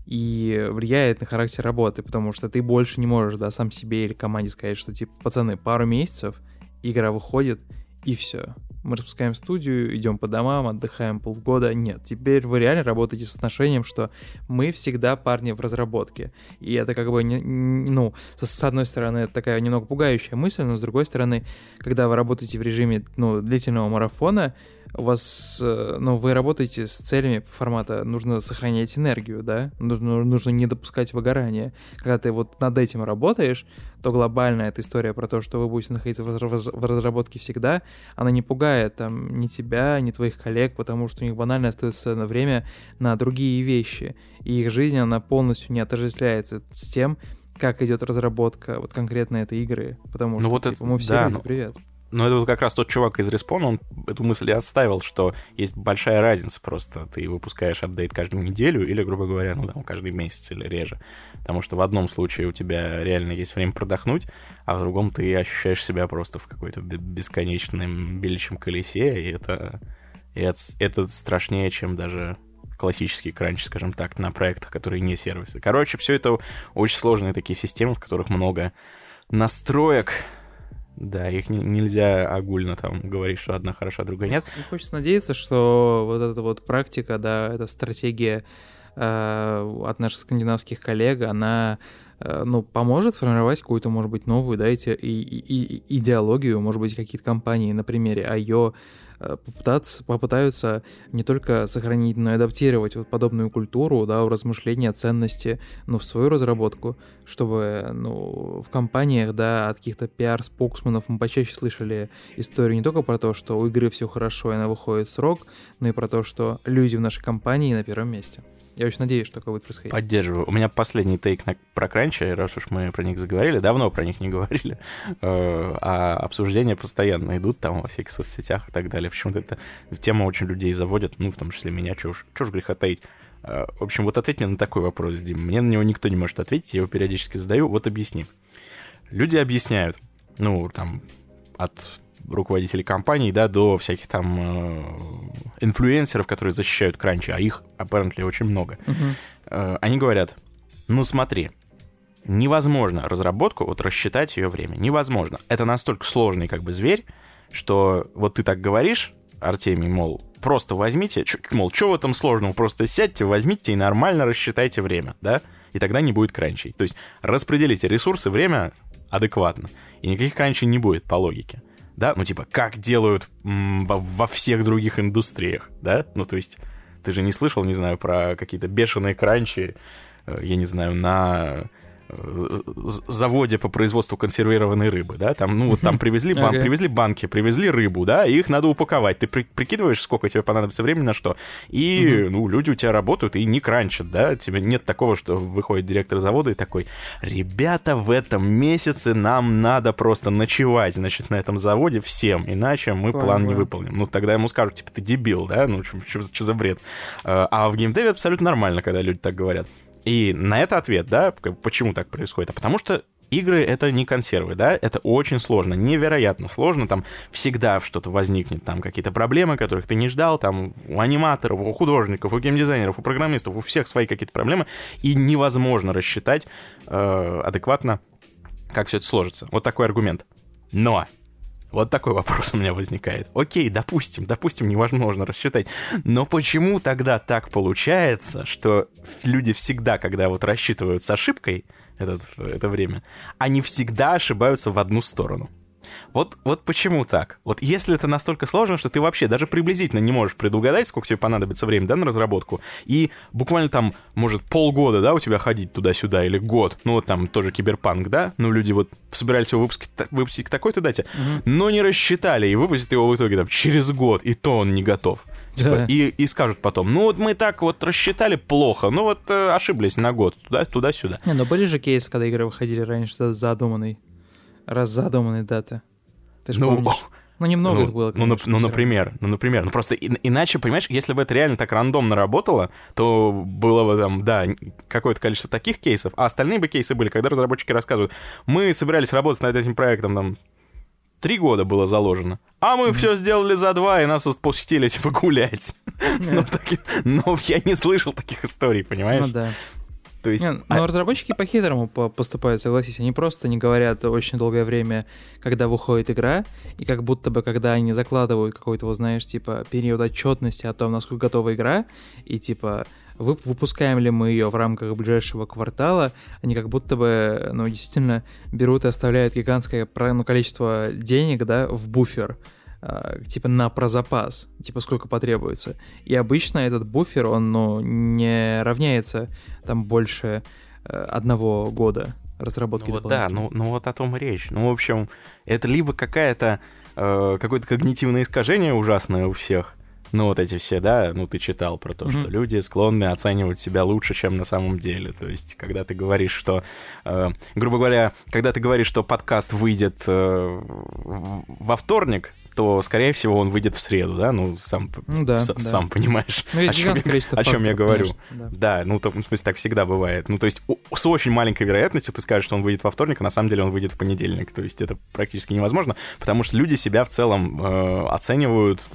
и влияет на характер работы, потому что ты больше не можешь, да, сам себе или команде сказать, что, типа, пацаны, пару месяцев, игра выходит, и все мы распускаем студию, идем по домам, отдыхаем полгода. Нет, теперь вы реально работаете с отношением, что мы всегда парни в разработке. И это как бы, не, ну, с одной стороны, это такая немного пугающая мысль, но с другой стороны, когда вы работаете в режиме, ну, длительного марафона, у вас, э, ну, вы работаете с целями формата, нужно сохранять энергию, да, нужно, нужно не допускать выгорания. Когда ты вот над этим работаешь, то глобальная эта история про то, что вы будете находиться в разработке всегда, она не пугает там ни тебя, ни твоих коллег, потому что у них банально остается на время на другие вещи, и их жизнь, она полностью не отождествляется с тем, как идет разработка вот конкретно этой игры, потому ну что вот типа, это, мы все да, люди, ну, привет. Но это вот как раз тот чувак из Респона, он эту мысль и оставил, что есть большая разница просто. Ты выпускаешь апдейт каждую неделю или, грубо говоря, ну там каждый месяц или реже. Потому что в одном случае у тебя реально есть время продохнуть, а в другом ты ощущаешь себя просто в какой-то бесконечном беличьем колесе, и это, и это, это страшнее, чем даже классический кранч, скажем так, на проектах, которые не сервисы. Короче, все это очень сложные такие системы, в которых много настроек, да, их не, нельзя огульно там говорить, что одна хороша, другая нет. Мне хочется надеяться, что вот эта вот практика, да, эта стратегия э, от наших скандинавских коллег, она э, ну, поможет формировать какую-то, может быть, новую, да, эти, и, и, и, идеологию, может быть, какие-то компании на примере IO попытаться, попытаются не только сохранить, но и адаптировать вот подобную культуру, да, размышления, ценности, ну, в свою разработку, чтобы, ну, в компаниях, да, от каких-то пиар-споксменов мы почаще слышали историю не только про то, что у игры все хорошо, и она выходит в срок, но и про то, что люди в нашей компании на первом месте. Я очень надеюсь, что такое будет происходить. Поддерживаю. У меня последний тейк на, про кранчи, раз уж мы про них заговорили. Давно про них не говорили. Э, а обсуждения постоянно идут там во всяких соцсетях и так далее. Почему-то эта тема очень людей заводит, ну, в том числе меня. Чё ж, чё ж греха таить. Э, в общем, вот ответь мне на такой вопрос, Дим. Мне на него никто не может ответить, я его периодически задаю. Вот объясни. Люди объясняют, ну, там, от руководителей компаний, да, до всяких там э, инфлюенсеров, которые защищают кранчи, а их, apparently, очень много. Uh-huh. Э, они говорят, ну смотри, невозможно разработку, вот рассчитать ее время, невозможно. Это настолько сложный как бы зверь, что вот ты так говоришь, Артемий, мол, просто возьмите, чё, мол, что в этом сложного, просто сядьте, возьмите и нормально рассчитайте время, да, и тогда не будет кранчей. То есть распределите ресурсы, время адекватно, и никаких кранчей не будет по логике да, ну типа, как делают м, во, во всех других индустриях, да, ну то есть ты же не слышал, не знаю, про какие-то бешеные кранчи, э, я не знаю, на заводе по производству консервированной рыбы, да, там, ну, вот там *laughs* привезли, бан, okay. привезли банки, привезли рыбу, да, и их надо упаковать. Ты при, прикидываешь, сколько тебе понадобится времени на что, и, uh-huh. ну, люди у тебя работают и не кранчат, да, тебе нет такого, что выходит директор завода и такой, ребята, в этом месяце нам надо просто ночевать, значит, на этом заводе всем, иначе мы Понял. план не выполним. Ну, тогда ему скажут, типа, ты дебил, да, ну, что за бред. А, а в геймдеве абсолютно нормально, когда люди так говорят. И на это ответ, да, почему так происходит? А потому что игры — это не консервы, да, это очень сложно, невероятно сложно, там всегда что-то возникнет, там какие-то проблемы, которых ты не ждал, там у аниматоров, у художников, у геймдизайнеров, у программистов, у всех свои какие-то проблемы, и невозможно рассчитать э, адекватно, как все это сложится. Вот такой аргумент. Но Вот такой вопрос у меня возникает. Окей, допустим, допустим, невозможно рассчитать. Но почему тогда так получается, что люди всегда, когда вот рассчитывают с ошибкой этот, это время, они всегда ошибаются в одну сторону? Вот, вот почему так? Вот если это настолько сложно, что ты вообще даже приблизительно не можешь предугадать, сколько тебе понадобится времени, да, на разработку, и буквально там, может, полгода, да, у тебя ходить туда-сюда, или год, ну вот там тоже киберпанк, да, ну люди вот собирались его выпустить, выпустить к такой-то дате, угу. но не рассчитали, и выпустят его в итоге там через год, и то он не готов. Типа, да. и, и скажут потом, ну вот мы так вот рассчитали плохо, ну вот э, ошиблись на год, туда, туда-сюда. Не, но были же кейсы, когда игры выходили раньше задуманной, раз задуманной даты. Ты же ну, помнишь? Ну, немного ну, их было, ну, конечно, ну, ну, например, ну, например, ну, просто и, иначе, понимаешь, если бы это реально так рандомно работало, то было бы там, да, какое-то количество таких кейсов, а остальные бы кейсы были, когда разработчики рассказывают, мы собирались работать над этим проектом, там, три года было заложено. А мы mm-hmm. все сделали за два, и нас отпустили, типа, гулять. Yeah. *laughs* ну, так, но я не слышал таких историй, понимаешь? Ну да. То есть... Не, но а... разработчики по-хитрому поступают, согласись. Они просто не говорят очень долгое время, когда выходит игра, и как будто бы, когда они закладывают какой-то, вот, знаешь, типа, период отчетности о том, насколько готова игра, и типа, выпускаем ли мы ее в рамках ближайшего квартала, они как будто бы, ну, действительно берут и оставляют гигантское ну, количество денег, да, в буфер. Uh, типа на прозапас, типа сколько потребуется. И обычно этот буфер, он, ну, не равняется там больше uh, одного года разработки ну, вот Да, ну, ну вот о том и речь. Ну, в общем, это либо какая-то uh, какое-то когнитивное искажение ужасное у всех, ну, вот эти все, да, ну, ты читал про то, mm-hmm. что люди склонны оценивать себя лучше, чем на самом деле. То есть, когда ты говоришь, что, э, грубо говоря, когда ты говоришь, что подкаст выйдет э, во вторник, то, скорее всего, он выйдет в среду, да? Ну, сам, ну, да, с, да. сам понимаешь, ну, о чем, я, о чем я говорю. Конечно, да. да, ну, то, в смысле, так всегда бывает. Ну, то есть, с очень маленькой вероятностью ты скажешь, что он выйдет во вторник, а на самом деле он выйдет в понедельник. То есть, это практически невозможно, потому что люди себя в целом э, оценивают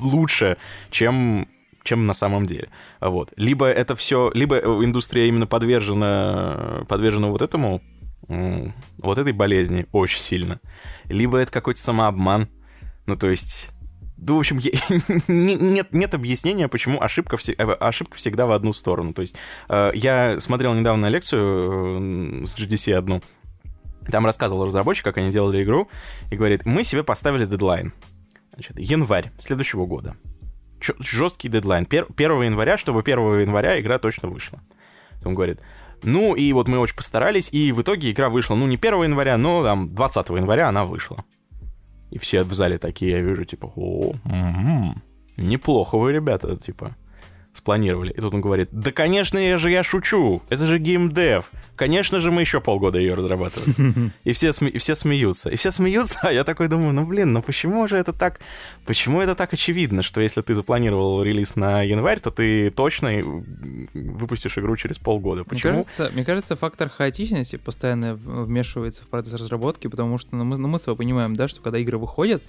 лучше, чем чем на самом деле. Вот. Либо это все, либо индустрия именно подвержена, подвержена вот этому, вот этой болезни очень сильно, либо это какой-то самообман. Ну, то есть... Ну, в общем, *laughs* нет, нет объяснения, почему ошибка, э, ошибка всегда в одну сторону. То есть э, я смотрел недавно лекцию э, с GDC одну, там рассказывал разработчик, как они делали игру, и говорит, мы себе поставили дедлайн. Значит, январь следующего года. Жесткий дедлайн. Пер- 1 января, чтобы 1 января игра точно вышла. Он говорит, ну и вот мы очень постарались, и в итоге игра вышла, ну не 1 января, но там 20 января она вышла. И все в зале такие, я вижу, типа, о, м-м, неплохо вы, ребята, типа спланировали. И тут он говорит, да, конечно я же, я шучу, это же геймдев. Конечно же, мы еще полгода ее разрабатываем. *laughs* И все, сме- и все смеются. И все смеются, а я такой думаю, ну, блин, ну почему же это так... Почему это так очевидно, что если ты запланировал релиз на январь, то ты точно выпустишь игру через полгода? Почему? Мне кажется, мне кажется фактор хаотичности постоянно вмешивается в процесс разработки, потому что ну, мы, ну, мы с тобой понимаем, да, что когда игры выходят,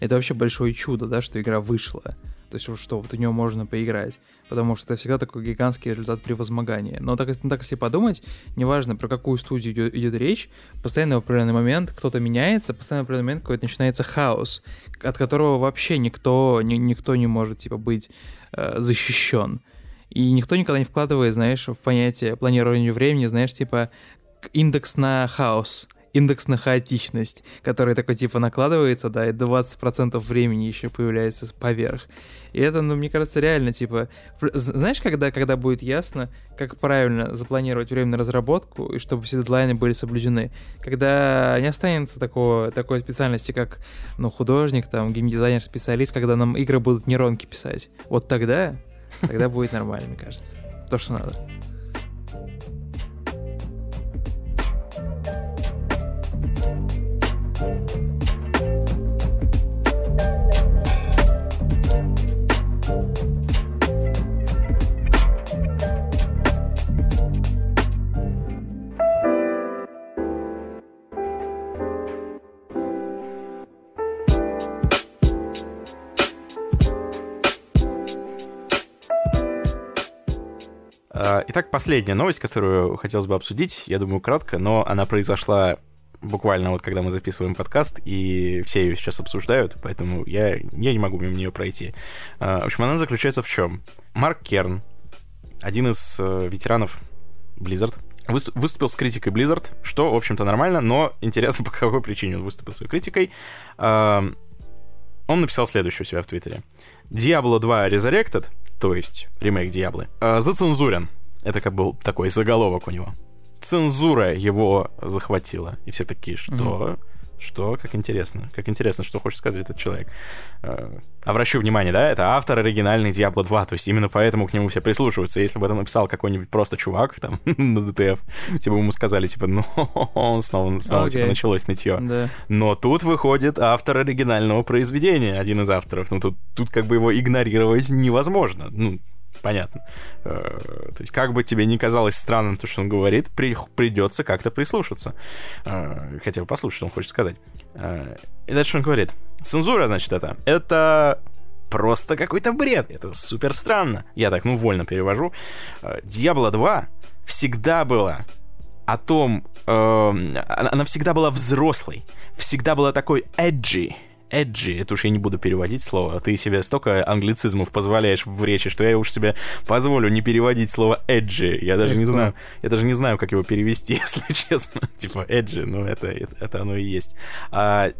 это вообще большое чудо, да, что игра вышла. То есть, что вот в нее можно поиграть. Потому что это всегда такой гигантский результат превозмогания. Но так, ну, так если подумать, неважно, про какую студию идет, идет речь, постоянно в определенный момент кто-то меняется, постоянно в определенный момент какой-то начинается хаос, от которого вообще никто, ни, никто не может, типа, быть э, защищен. И никто никогда не вкладывает, знаешь, в понятие планирования времени, знаешь, типа, индекс на хаос индекс на хаотичность, который такой типа накладывается, да, и 20% времени еще появляется поверх. И это, ну, мне кажется, реально, типа, знаешь, когда, когда будет ясно, как правильно запланировать время на разработку, и чтобы все дедлайны были соблюдены, когда не останется такого, такой специальности, как, ну, художник, там, геймдизайнер, специалист, когда нам игры будут нейронки писать. Вот тогда, тогда будет нормально, мне кажется. То, что надо. Итак, последняя новость, которую хотелось бы обсудить, я думаю, кратко, но она произошла буквально вот когда мы записываем подкаст, и все ее сейчас обсуждают, поэтому я, я не могу мимо нее пройти. А, в общем, она заключается в чем? Марк Керн, один из э, ветеранов Blizzard, выступил с критикой Blizzard, что, в общем-то, нормально, но интересно, *laughs* по какой причине он выступил с критикой. Он написал следующее у себя в Твиттере. Diablo 2 Resurrected, то есть ремейк Диаблы, э, зацензурен. Это как был такой заголовок у него. Цензура его захватила. И все такие, что? Mm-hmm. Что? Как интересно. Как интересно, что хочет сказать этот человек. Э, обращу внимание, да, это автор оригинальный Diablo 2, то есть именно поэтому к нему все прислушиваются. Если бы это написал какой-нибудь просто чувак там *laughs* на DTF, типа ему сказали, типа, ну, *laughs* снова, снова okay. типа, началось нытье. Да. Но тут выходит автор оригинального произведения, один из авторов. Ну, тут, тут как бы его игнорировать невозможно. Ну, понятно. Э, то есть, как бы тебе ни казалось странным то, что он говорит, при, придется как-то прислушаться. Э, хотя бы послушать, что он хочет сказать. Э, и дальше он говорит. Цензура, значит, это. Это просто какой-то бред. Это супер странно. Я так, ну, вольно перевожу. Diablo 2 всегда была о том... Э, она всегда была взрослой. Всегда была такой edgy edgy, это уж я не буду переводить слово, ты себе столько англицизмов позволяешь в речи, что я уж себе позволю не переводить слово edgy. Я даже не знаю, я даже не знаю, как его перевести, *laughs* если честно. типа edgy, ну это, это, это оно и есть. А,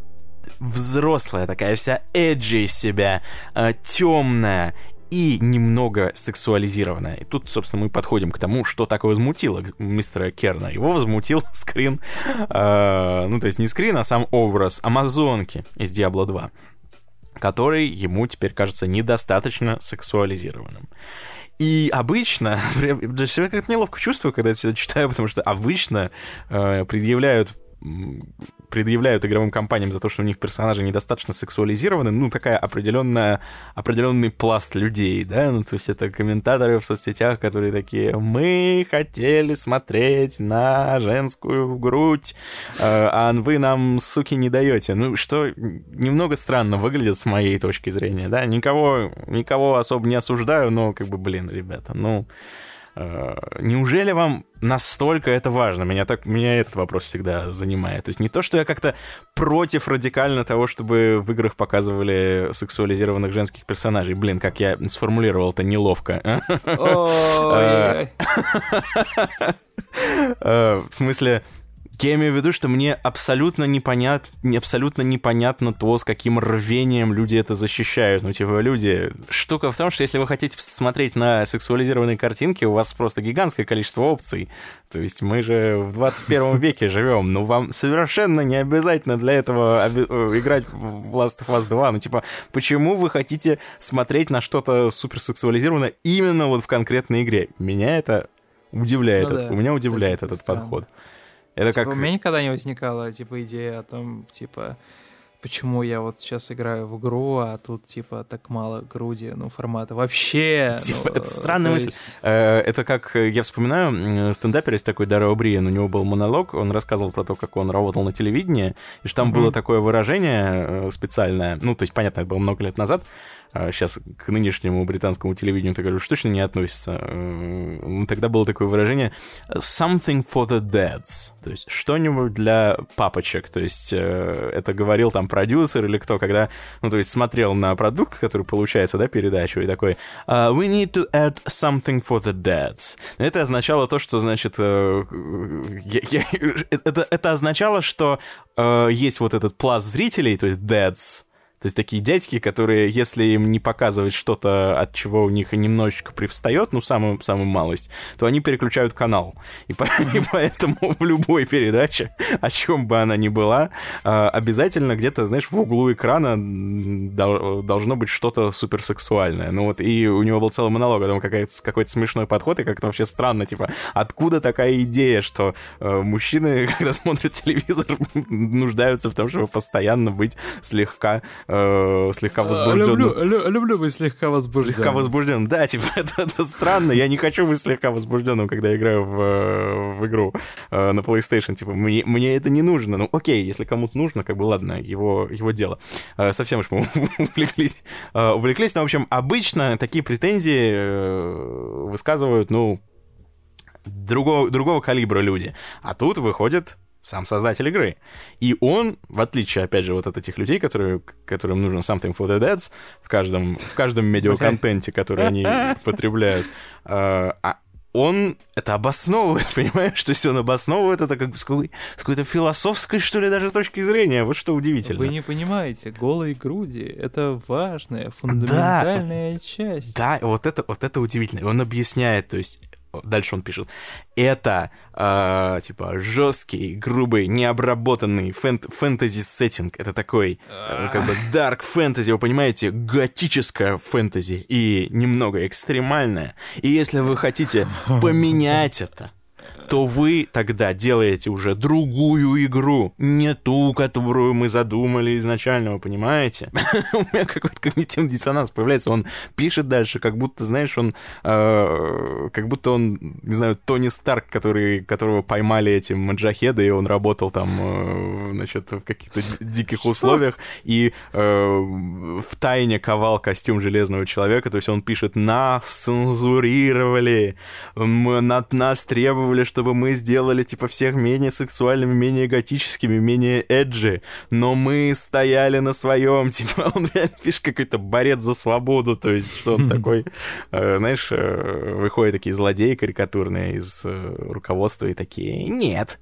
взрослая такая вся эджи из себя, а, темная и немного сексуализированная. И тут, собственно, мы подходим к тому, что так возмутило мистера Керна. Его возмутил *laughs* скрин, э, ну, то есть не скрин, а сам образ Амазонки из Diablo 2, который ему теперь кажется недостаточно сексуализированным. И обычно, *laughs* для себя как-то неловко чувствую, когда я все читаю, потому что обычно э, предъявляют предъявляют игровым компаниям за то, что у них персонажи недостаточно сексуализированы, ну, такая определенная, определенный пласт людей, да, ну, то есть это комментаторы в соцсетях, которые такие, мы хотели смотреть на женскую грудь, э, а вы нам, суки, не даете. Ну, что немного странно выглядит с моей точки зрения, да, никого, никого особо не осуждаю, но, как бы, блин, ребята, ну... Э, неужели вам настолько это важно? Меня, так, меня этот вопрос всегда занимает. То есть не то, что я как-то против радикально того, чтобы в играх показывали сексуализированных женских персонажей. Блин, как я сформулировал это неловко. Э, *laughs* э, в смысле, я имею в виду, что мне абсолютно, непонят... абсолютно непонятно то, с каким рвением люди это защищают. Ну, типа, люди... Штука в том, что если вы хотите смотреть на сексуализированные картинки, у вас просто гигантское количество опций. То есть мы же в 21 *laughs* веке живем, но вам совершенно не обязательно для этого э, играть в Last of Us 2. Ну, типа, почему вы хотите смотреть на что-то суперсексуализированное именно вот в конкретной игре? Меня это удивляет. Ну, да. У меня удивляет Кстати, этот странно. Это типа, как... У меня никогда не возникала, типа, идея о том, типа, почему я вот сейчас играю в игру, а тут, типа, так мало груди, ну, формата. Вообще! *laughs* Типа, ну, это странная мысль. Есть... Э, это как, э, я вспоминаю, стендапер есть такой Даро Бриен, у него был монолог, он рассказывал про то, как он работал на телевидении, и что там mm-hmm. было такое выражение э, специальное, ну, то есть, понятно, это было много лет назад, сейчас а к нынешнему британскому телевидению, так уж точно не относится. Тогда было такое выражение «something for the dads», то есть что-нибудь для папочек, то есть это говорил там продюсер или кто, когда, ну, то есть смотрел на продукт, который получается, да, передачу, и такой «Uh, «we need to add something for the dads». Это означало то, что, значит, э, *laughs* это, это означало, что есть вот этот пласт зрителей, то есть dads, то есть такие дядьки, которые, если им не показывать что-то, от чего у них немножечко привстает, ну, самую, самую малость, то они переключают канал. И, по, *laughs* и поэтому в любой передаче, о чем бы она ни была, а, обязательно где-то, знаешь, в углу экрана должно быть что-то суперсексуальное. Ну вот, и у него был целый монолог, там какой-то какой смешной подход, и как-то вообще странно, типа, откуда такая идея, что э, мужчины, *laughs* когда смотрят телевизор, *laughs* нуждаются в том, чтобы постоянно быть слегка э, слегка возбужден. Люблю, люблю быть слегка возбужденным. Слегка возбужден. Да, типа, *laughs* это, это странно. Я не хочу быть слегка возбужденным, когда играю в, в игру э, на PlayStation. Типа, мне, мне это не нужно. Ну, окей, если кому-то нужно, как бы, ладно, его, его дело. Э, совсем уж мы *laughs* увлеклись. Э, увлеклись, но, в общем, обычно такие претензии э, высказывают, ну, другого, другого калибра люди. А тут выходит сам создатель игры. И он, в отличие, опять же, вот от этих людей, которые, которым нужен something for the dead в каждом, в каждом медиаконтенте, который они *laughs* потребляют, а, а он это обосновывает, *laughs* понимаешь, что есть он обосновывает это как бы с, какой- с какой-то философской, что ли, даже точки зрения. Вот что удивительно. Вы не понимаете, голые груди — это важная, фундаментальная часть. Да, вот это, вот это удивительно. И он объясняет, то есть дальше он пишет, это э, типа жесткий, грубый, необработанный фэн- фэнтези-сеттинг. Это такой э, как бы дарк фэнтези, вы понимаете, готическое фэнтези и немного экстремальное. И если вы хотите поменять это, то вы тогда делаете уже другую игру, не ту, которую мы задумали изначально, вы понимаете? *laughs* У меня какой-то когнитивный диссонанс появляется, он пишет дальше, как будто, знаешь, он, э, как будто он, не знаю, Тони Старк, который, которого поймали эти маджахеды, и он работал там, э, значит, в каких-то диких условиях, и э, в тайне ковал костюм Железного Человека, то есть он пишет, нас цензурировали, мы, над нас требовали, чтобы мы сделали, типа, всех менее сексуальными, менее готическими, менее эджи, но мы стояли на своем, *laughs* типа, он реально пишет какой-то борец за свободу, то есть, что он *laughs* такой, э, знаешь, э, выходят такие злодеи карикатурные из э, руководства и такие, нет,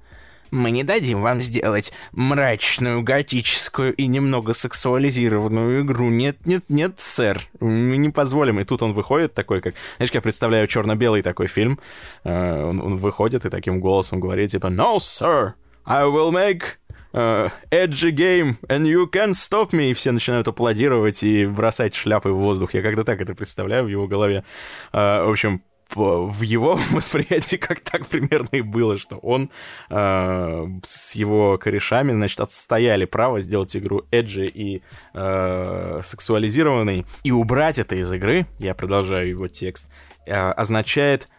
мы не дадим вам сделать мрачную, готическую и немного сексуализированную игру. Нет, нет, нет, сэр, мы не позволим. И тут он выходит такой, как... Знаешь, я представляю черно-белый такой фильм. Э, он, он выходит и таким голосом говорит, типа, No, sir, I will make uh, edgy game, and you can't stop me. И все начинают аплодировать и бросать шляпы в воздух. Я как-то так это представляю в его голове. Uh, в общем, в его *laughs* восприятии как так примерно и было, что он э, с его корешами, значит, отстояли право сделать игру эджи и э, сексуализированной. И убрать это из игры, я продолжаю его текст, э, означает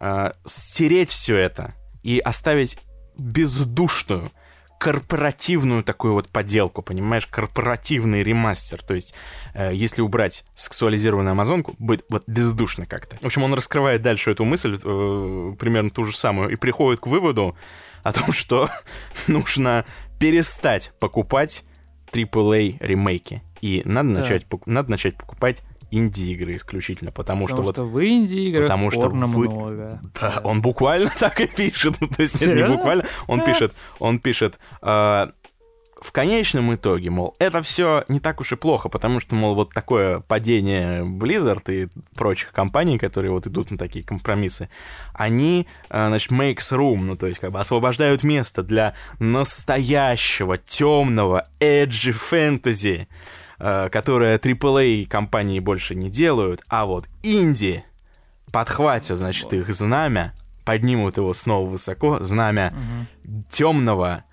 э, стереть все это и оставить бездушную, корпоративную такую вот поделку, понимаешь, корпоративный ремастер. То есть, э, если убрать сексуализированную амазонку, будет вот бездушно как-то. В общем, он раскрывает дальше эту мысль, э, примерно ту же самую, и приходит к выводу о том, что *laughs* нужно перестать покупать AAA ремейки. И надо, Да. начать, надо начать покупать инди-игры исключительно, потому, Потому что, что, вот в инди-играх потому что вы- много. да, он буквально *laughs* так и пишет. Ну, то есть это не буквально. Он пишет, он пишет. э, в конечном итоге, мол, это все не так уж и плохо, потому что, мол, вот такое падение Blizzard и прочих компаний, которые вот идут на такие компромиссы, они, э, значит, makes room, ну, то есть как бы освобождают место для настоящего темного edgy фэнтези, э, которое AAA компании больше не делают, а вот инди подхватят, значит, их знамя, поднимут его снова высоко, знамя темного,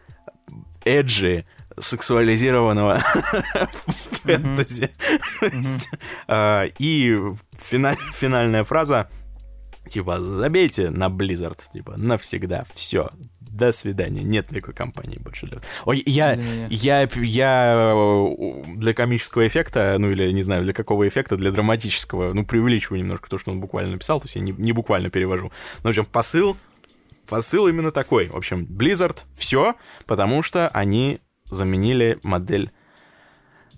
эджи, сексуализированного *laughs* фэнтези. А, И финаль- финальная фраза, типа, забейте на Blizzard, типа, навсегда, все, до свидания, нет никакой компании больше для... Ой, я, я, я для комического эффекта, ну или не знаю, для какого эффекта, для драматического, ну преувеличиваю немножко то, что он буквально написал, то есть я не, не буквально перевожу. Но, в общем, посыл, посыл именно такой. В общем, Blizzard все, потому что они заменили модель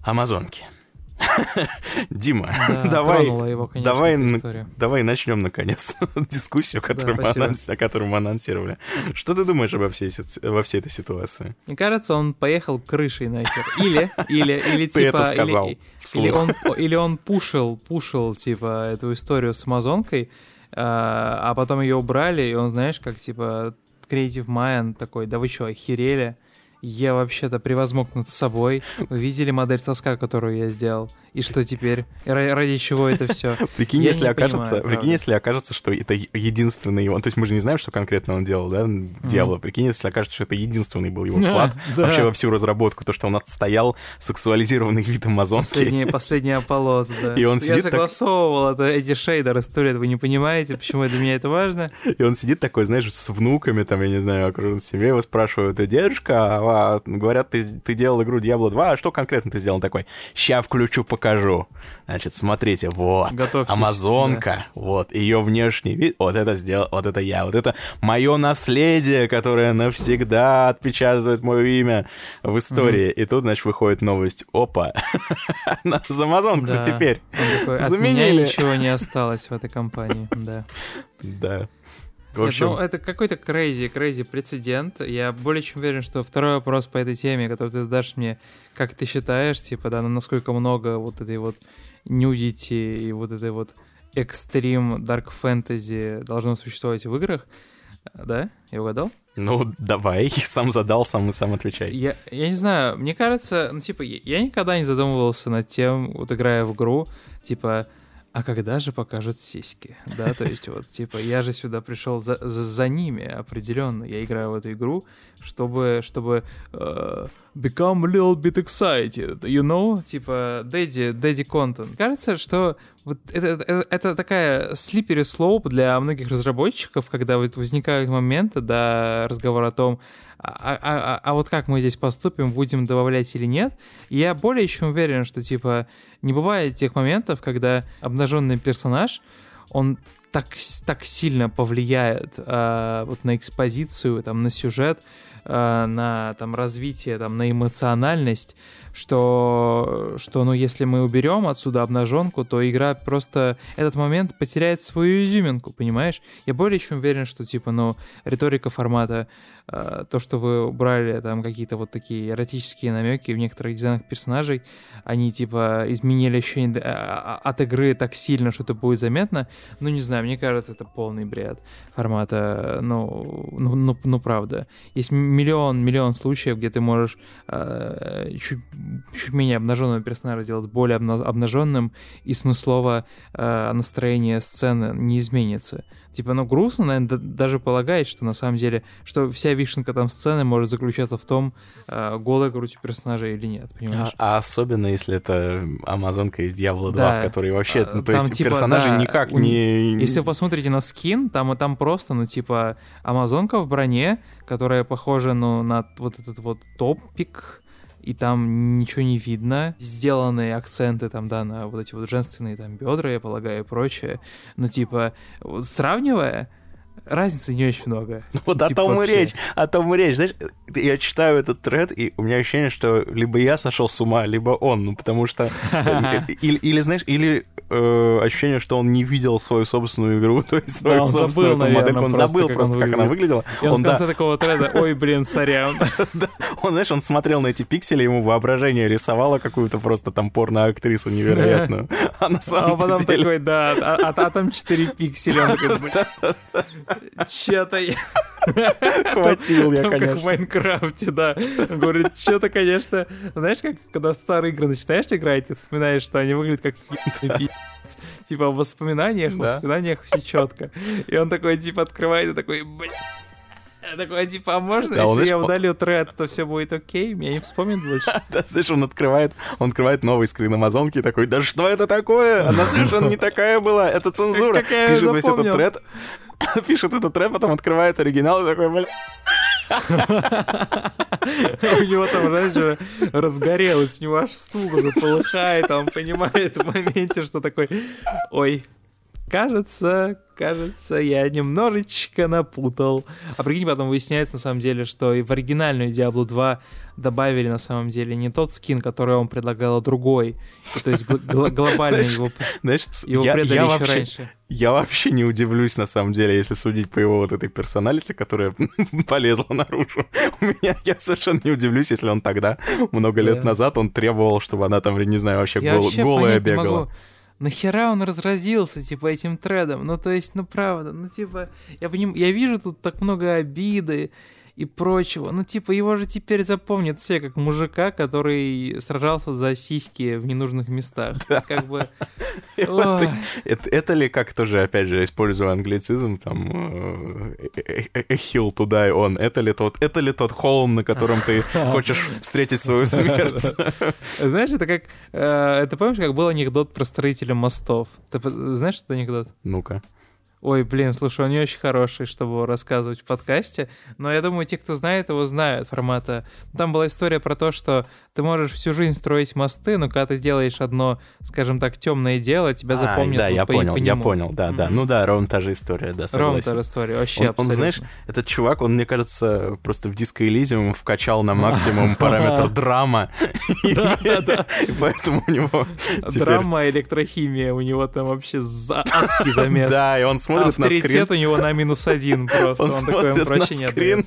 Амазонки. Дима, Да, *laughs* давай, его, конечно, давай, давай начнем наконец *laughs* дискуссию, которую мы спасибо. анонс- о которой мы анонсировали. Что ты думаешь обо всей, во всей этой ситуации? Мне кажется, он поехал крышей нахер. Или, или, или Ты типа... это сказал Или, или он, или он пушил, пушил, типа, эту историю с Амазонкой, а, а потом ее убрали, и он, знаешь, как, типа, Creative Mind такой, да вы что, охерели? Я вообще-то превозмог над собой. Вы видели модель соска, которую я сделал? И что теперь? Ради чего это все? *laughs* Прикинь, Я если окажется, понимаю, прикинь, правда. если окажется, что это единственный он. То есть мы же не знаем, что конкретно он делал, да, в Диабло. Прикинь, если окажется, что это единственный был его *laughs* вклад Да. вообще во всю разработку, то, что он отстоял сексуализированный вид амазонки. Последний, последний Аполлот, да. *laughs* И он Я сидит так- согласовывал это, эти шейдеры сто лет, вы не понимаете, почему для меня это важно? И он сидит такой, знаешь, с внуками, там, я не знаю, окружен семьей, его спрашивают, «Э, дедушка, а а, говорят, ты, ты делал игру Diablo 2, а что конкретно ты сделал такой? Ща включу, покажу. Значит, смотрите, вот, Готовьтесь, Амазонка, да. вот, ее внешний вид, вот это сделал, вот это я, вот это мое наследие, которое навсегда отпечатывает мое имя в истории. И тут, значит, выходит новость, опа, *laughs* за Амазонку Да. теперь. Такой, Заменили. ничего не осталось в этой компании, да. Да. В Нет, общем, ну, это какой-то crazy, crazy прецедент. Я более чем уверен, что второй вопрос по этой теме, который ты задашь мне, как ты считаешь, типа, да, ну, насколько много вот этой вот нюдити и вот этой вот экстрим дарк фэнтези должно существовать в играх, да? Я угадал? ну, давай, *laughs* сам задал, сам и сам отвечай. Я, я не знаю, мне кажется, ну, типа, я, я никогда не задумывался над тем, вот играя в игру, типа, а когда же покажут сиськи? Да, то есть вот, типа, я же сюда пришел за, за, за ними определенно. Я играю в эту игру, чтобы, чтобы э, become a little bit excited, you know? Типа, daddy, daddy content. Кажется, что вот это, это, это такая slippery slope для многих разработчиков, когда вот возникают моменты, да, разговор о том, а, а- а- а вот как мы здесь поступим, будем добавлять или нет. И я более чем уверен, что, типа, не бывает тех моментов, когда обнаженный персонаж, он так, так сильно повлияет а, вот на экспозицию, там, на сюжет, а, на там развитие, там, на эмоциональность, что, что, ну, если мы уберем отсюда обнаженку, то игра просто этот момент потеряет свою изюминку, понимаешь? Я более чем уверен, что, типа, ну, риторика формата, э, то, что вы убрали там какие-то вот такие эротические намеки в некоторых дизайнах персонажей, они, типа, изменили ощущение а- а- от игры так сильно, что это будет заметно, ну, не знаю, мне кажется, это полный бред формата, ну, ну, ну, ну, правда. Есть миллион, миллион случаев, где ты можешь э, чуть, чуть менее обнаженного персонажа сделать более обна- обнаженным, и смыслово э, настроение сцены не изменится. Типа, ну, грустно, наверное, даже полагать, что на самом деле, что вся вишенка там сцены может заключаться в том, э, голая грудь персонажа или нет, понимаешь? А, а особенно, если это Амазонка из Дьявола 2, Да. в которой вообще, А, ну, то там, есть типа, персонажи да, никак у- не... Если вы посмотрите на скин, там, там просто, ну, типа, амазонка в броне, которая похожа, ну, на вот этот вот топик, и там ничего не видно. Сделаны акценты там, да, на вот эти вот женственные там бедра, я полагаю, и прочее. Но, типа, вот сравнивая, разницы не очень много. *laughs* Вот о Типа, том и вообще. речь, о том и речь. Знаешь, я читаю этот тред, и у меня ощущение, что либо я сошел с ума, либо он, ну, потому что... *laughs* э, Или, или, знаешь, или э, ощущение, что он не видел свою собственную игру, *laughs* то есть свою он собственную забыл, наверное, модельку, он просто, забыл как просто, он как она выглядела. И он, Он, в да, конце такого треда, *laughs* ой, блин, сорян. *laughs* да, он, знаешь, он смотрел на эти пиксели, ему воображение рисовало какую-то просто там порно-актрису невероятную. А на А самом потом деле... такой, да, а, а- а там 4 пикселя. Он такой, блин, Че-то я... Хватил я, Там как в конечно. Майнкрафте, да. Он говорит, что-то, конечно... Знаешь, как когда в старые игры начинаешь играть, ты вспоминаешь, что они выглядят как пи***ц. Типа в воспоминаниях, в Да. воспоминаниях все четко. И он такой, типа, открывает и такой, бля... Такой, типа, а можно, Да, если я знаешь, по- удалю тред, то все будет окей? Меня не вспомнит больше. *laughs* Да, знаешь, он открывает, он открывает новый скрин Амазонки и такой, да что это такое? Она совершенно не такая была, это цензура. Я Пишет весь этот тред, *laughs* пишет этот тред, потом открывает оригинал и такой, бля, У него там, знаешь, уже разгорелось, у него аж стул уже полыхает, а он понимает в моменте, что такой, ой, кажется, кажется, я немножечко напутал. А прикинь, потом выясняется на самом деле, что и в оригинальную Diablo 2 добавили на самом деле не тот скин, который он предлагал, а другой. То есть гл- гл- *laughs* глобально его, знаешь, его я, предали я еще вообще, раньше. я вообще не удивлюсь, на самом деле, если судить по его вот этой персоналити, которая *laughs* полезла наружу. У меня, я совершенно не удивлюсь, если он тогда, много лет назад, он требовал, чтобы она там, не знаю, вообще, Я гол- вообще голая не бегала. могу. Нахера он разразился, типа, этим тредом? Ну, то есть, ну, правда, ну, типа, я, поним... я вижу тут так много обиды и прочего. Ну, типа, его же теперь запомнят все как мужика, который сражался за сиськи в ненужных местах. *laughs* Как бы... И ой. Это, это ли, как тоже, опять же, используя англицизм, там, э, э, э, hill to die on, это ли тот, это ли тот холм, на котором ты *laughs* хочешь встретить свою смерть? *laughs* Знаешь, это как... это помнишь, как был анекдот про строителя мостов? Ты знаешь этот анекдот? Ну-ка. Ой, блин, слушай, он не очень хороший, чтобы его рассказывать в подкасте, но я думаю, те, кто знает его, знают формата. Там была история про то, что ты можешь всю жизнь строить мосты, но когда ты сделаешь одно, скажем так, темное дело, тебя а, запомнят. Да, вот я по, понял, по я понял, да, да. Mm-hmm. Ну да, ровно та же история, да, согласен. Ровно та же история, вообще он, он, знаешь, этот чувак, он, мне кажется, просто в диско Элизиум вкачал на максимум *laughs* параметр драма. *laughs* *laughs* И поэтому у него Драма, электрохимия, у него там вообще адский замес. Да, и он смотрит на скрин. Авторитет у него на минус один просто. Он, он такой, он проще не скрин,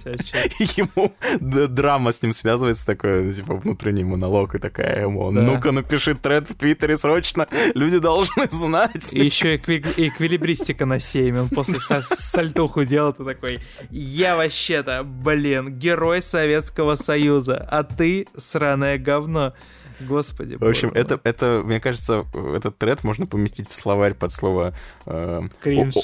и ему драма с ним связывается, такой, ну, типа, внутренний монолог, и такая ему, да. ну-ка напиши тред в Твиттере срочно, люди должны знать. И еще эквилибристика на 7, он после сальтуху делал, ты такой, я вообще-то, блин, герой Советского Союза, а ты сраное говно. Господи. В общем, это, это, мне кажется, этот тред можно поместить в словарь под слово... Э, Кринж.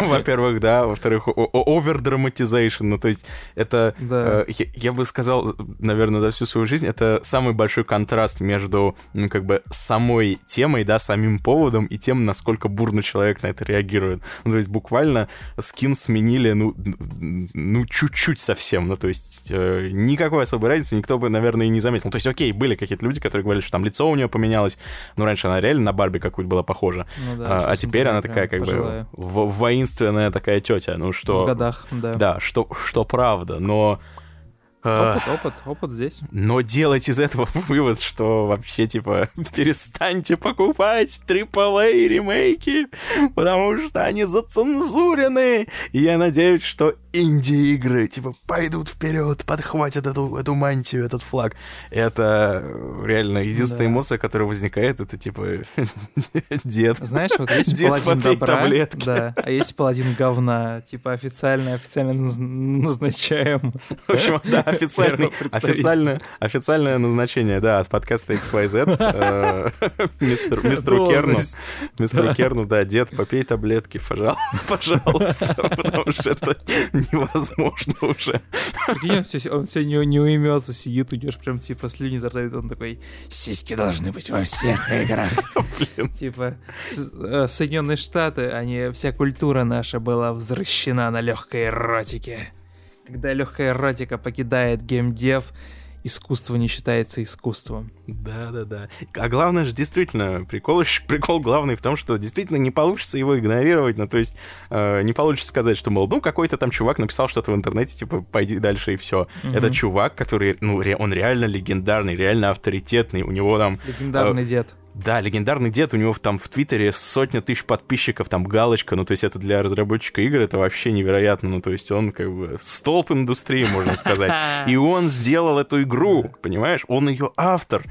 Во-первых, да. Во-вторых, овердраматизейшн. Ну, то есть это, да. э, я, я бы сказал, наверное, за всю свою жизнь, это самый большой контраст между, ну, как бы, самой темой, да, самим поводом и тем, насколько бурно человек на это реагирует. Ну, то есть буквально скин сменили, ну, ну чуть-чуть совсем. Ну, то есть э, никакой особой разницы никто бы, наверное, и не заметил. То есть, окей, были какие-то люди, которые говорили, что там лицо у нее поменялось. Ну, раньше она реально на Барби какую-то была похожа. Ну, да, а, а теперь она такая, как пожилая. бы, в- воинственная такая тетя. Ну, что... В годах, да. Да, что, что правда, но Опыт, опыт, опыт здесь. Но делать из этого *laughs* вывод, что вообще, типа, *laughs* перестаньте покупать AAA ремейки, потому что они зацензурены. И я надеюсь, что инди-игры, типа, пойдут вперед, подхватят эту, эту мантию, этот флаг. Это реально единственная да. эмоция, которая возникает, это, типа, *laughs* дед. Знаешь, вот есть дед паладин добра, таблетки. да, а есть паладин говна, типа, официально, официально назначаем. *laughs* В общем, да, официальный, официальное, официальное назначение, да, от подкаста XYZ. Э, *laughs* мистер, мистеру Керну. Мистеру Керну, да, дед, попей таблетки, пожалуйста, потому что это *laughs* невозможно уже. Он все, он все не, не уймется, сидит, идешь прям типа слюни изо рта, он такой, сиськи должны быть во всех играх. *laughs* Типа, э, Соединенные Штаты, они, вся культура наша была возвращена на легкой эротике когда легкая эротика покидает геймдев, искусство не считается искусством. Да-да-да. А главное же, действительно, прикол, *laughs* прикол главный в том, что действительно не получится его игнорировать, ну, то есть э, не получится сказать, что, мол, ну, какой-то там чувак написал что-то в интернете, типа, пойди дальше и все. Угу. Это чувак, который, ну, ре- он реально легендарный, реально авторитетный, у него там... Легендарный э, дед. Да, легендарный дед, у него там в Твиттере сотня тысяч подписчиков, там галочка, ну то есть это для разработчика игр это вообще невероятно, ну то есть он как бы столб индустрии, можно сказать. *laughs* И он сделал эту игру, понимаешь? Он ее автор.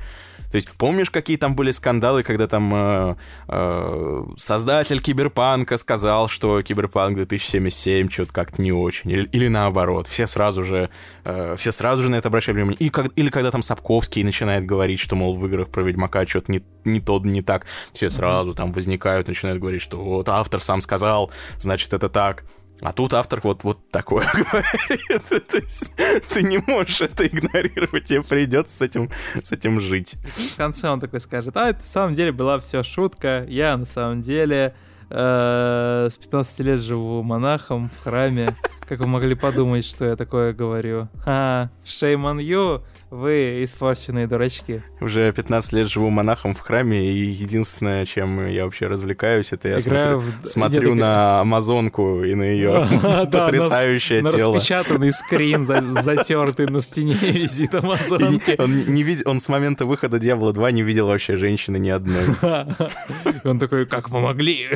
То есть помнишь, какие там были скандалы, когда там э, э, создатель Киберпанка сказал, что Киберпанк 2077 что-то как-то не очень, или, или наоборот, все сразу же, э, все сразу же на это обращали внимание. И как, или когда там Сапковский начинает говорить, что, мол, в играх про Ведьмака что-то не, не то, не так, все сразу там возникают, начинают говорить, что вот автор сам сказал, значит, это так. А тут автор вот, вот такое *laughs* говорит. То есть ты не можешь это игнорировать, тебе придется с этим, с этим жить. В конце он такой скажет, а это на самом деле была все шутка, я на самом деле э, с 15 лет живу монахом в храме. Как вы могли подумать, что я такое говорю? А, shame on you, вы испорченные дурачки. Уже 15 лет живу монахом в храме, и единственное, чем я вообще развлекаюсь, это я Играю смотрю, в... смотрю Нет, на Амазонку и на ее *laughs* потрясающее тело. Распечатанный скрин, затертый на стене *laughs* висит Амазонки. Он, не видел, он с момента выхода Диабло 2 не видел вообще женщины ни одной. *laughs* Он такой, как вы могли?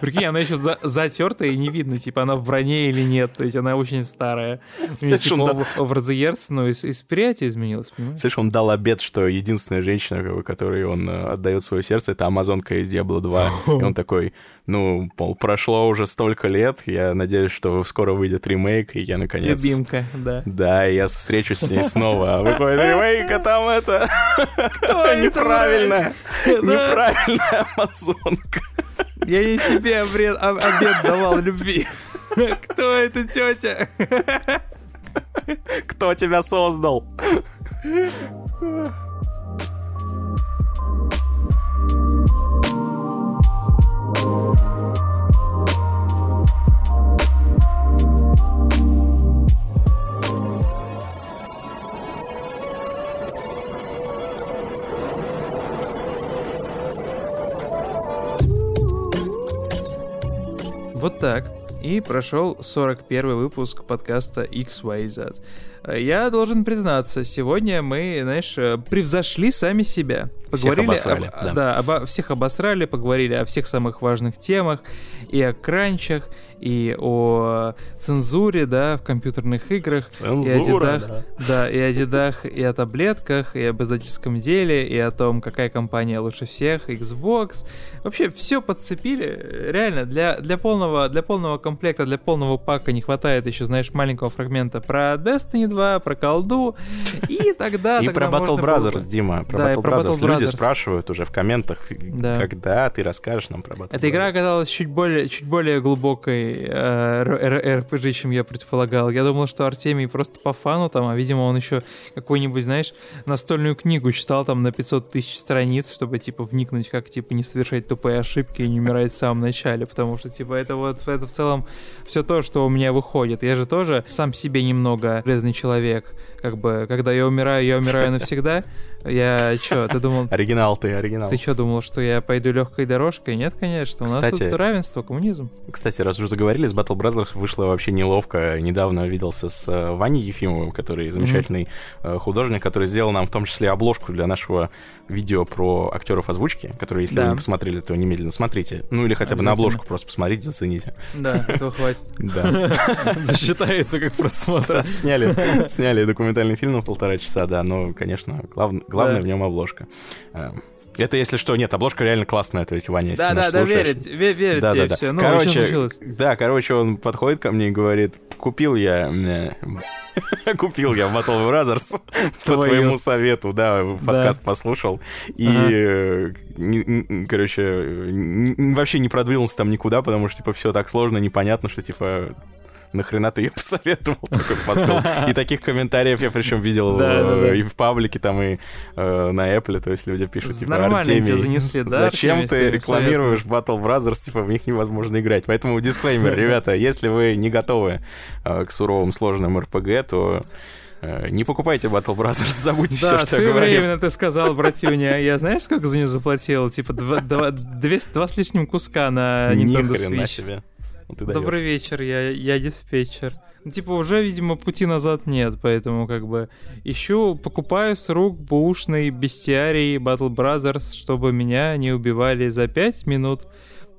Прикинь, она еще затертая и не видно, типа она в броне или нет, то есть она очень старая. Типа over the years, ну, из, из восприятие изменилось, понимаешь? Слышь, он дал обед, что единственная женщина, которой он э, отдает свое сердце, это Амазонка из Diablo 2. И он такой, ну, пол, прошло уже столько лет, я надеюсь, что скоро выйдет ремейк, и я наконец... Любимка, да. Да, и я встречусь с ней снова. А выходит ремейк, а там это... Кто Неправильно! Неправильная Амазонка. Я не тебе обед давал любви. Кто эта тетя? Кто тебя создал? И прошел 41 выпуск подкаста XYZ. Я должен признаться, сегодня мы, знаешь, превзошли сами себя. Поговорили всех обосрали, об, да. да, обо, всех обосрали, поговорили о всех самых важных темах, и о кранчах, и о цензуре, да, в компьютерных играх. Цензура, и о дедах, да. Да, и о дедах, и о таблетках, и об издательском деле, и о том, какая компания лучше всех, Xbox. Вообще все подцепили. Реально, для, для, полного, для полного комплекта, для полного пака не хватает еще, знаешь, маленького фрагмента про Destiny 2, про колду, и тогда... И про Battle Brothers, Дима, про Battle Brothers. Люди спрашивают уже в комментах, когда ты расскажешь нам про Battle Эта игра оказалась чуть более, чуть более глубокой э, RPG, чем я предполагал. Я думал, что Артемий просто по фану там, а видимо он еще какую-нибудь, знаешь, настольную книгу читал там на 500 тысяч страниц, чтобы типа вникнуть, как типа не совершать тупые ошибки и не умирать в самом начале, потому что типа это вот это в целом все то, что у меня выходит. Я же тоже сам себе немного полезный человек, как бы, когда я умираю, я умираю *laughs* навсегда. Я что, ты думал... Оригинал ты, оригинал. Ты что, думал, что я пойду легкой дорожкой? Нет, конечно. У кстати, нас тут равенство, коммунизм. Кстати, раз уже заговорили, с Battle Brothers вышло вообще неловко. Недавно виделся с э, Ваней Ефимовым, который замечательный mm-hmm. художник, который сделал нам в том числе обложку для нашего видео про актеров озвучки, которые, если да. вы не посмотрели, то немедленно смотрите. Ну или хотя бы на обложку просто посмотрите, зацените. Да, этого хватит. *laughs* Да. *laughs* Засчитается как просмотр. Сняли, сняли документальный фильм на полтора часа, да, но, конечно, главное Главное да. в нем обложка. Эм, это, если что, нет, обложка реально классная, то есть Ваня, если Да, да, да, верит, верит да, тебе да, все. Ну, короче, да, короче, он подходит ко мне и говорит, купил я... *laughs* Купил я Battle Brothers *laughs* по твоему совету, да, подкаст послушал. И, э, короче, вообще не продвинулся там никуда, потому что, типа, все так сложно, непонятно, что, типа, нахрена ты ее посоветовал, *laughs* такой посыл. И таких комментариев я причем видел э, и в паблике, там, и э, на Apple, то есть люди пишут, типа, Артемий, занесли, да, зачем ты рекламируешь Battle Brothers, типа, в них невозможно играть. Поэтому дисклеймер, *laughs* ребята, если вы не готовы э, к суровым, сложным RPG, то не покупайте Battle Brothers, *laughs* забудьте да, все, что я говорил. Да, ты сказал, братюня. Я знаешь, сколько за нее заплатил? Типа два, два, две, два с лишним куска на Nintendo Switch. себе. Ты Добрый вечер, я, я диспетчер. Ну, типа, уже, видимо, пути назад нет, поэтому, как бы, ищу, покупаю с рук бушный бестиарий Battle Brothers, чтобы меня не убивали за 5 минут.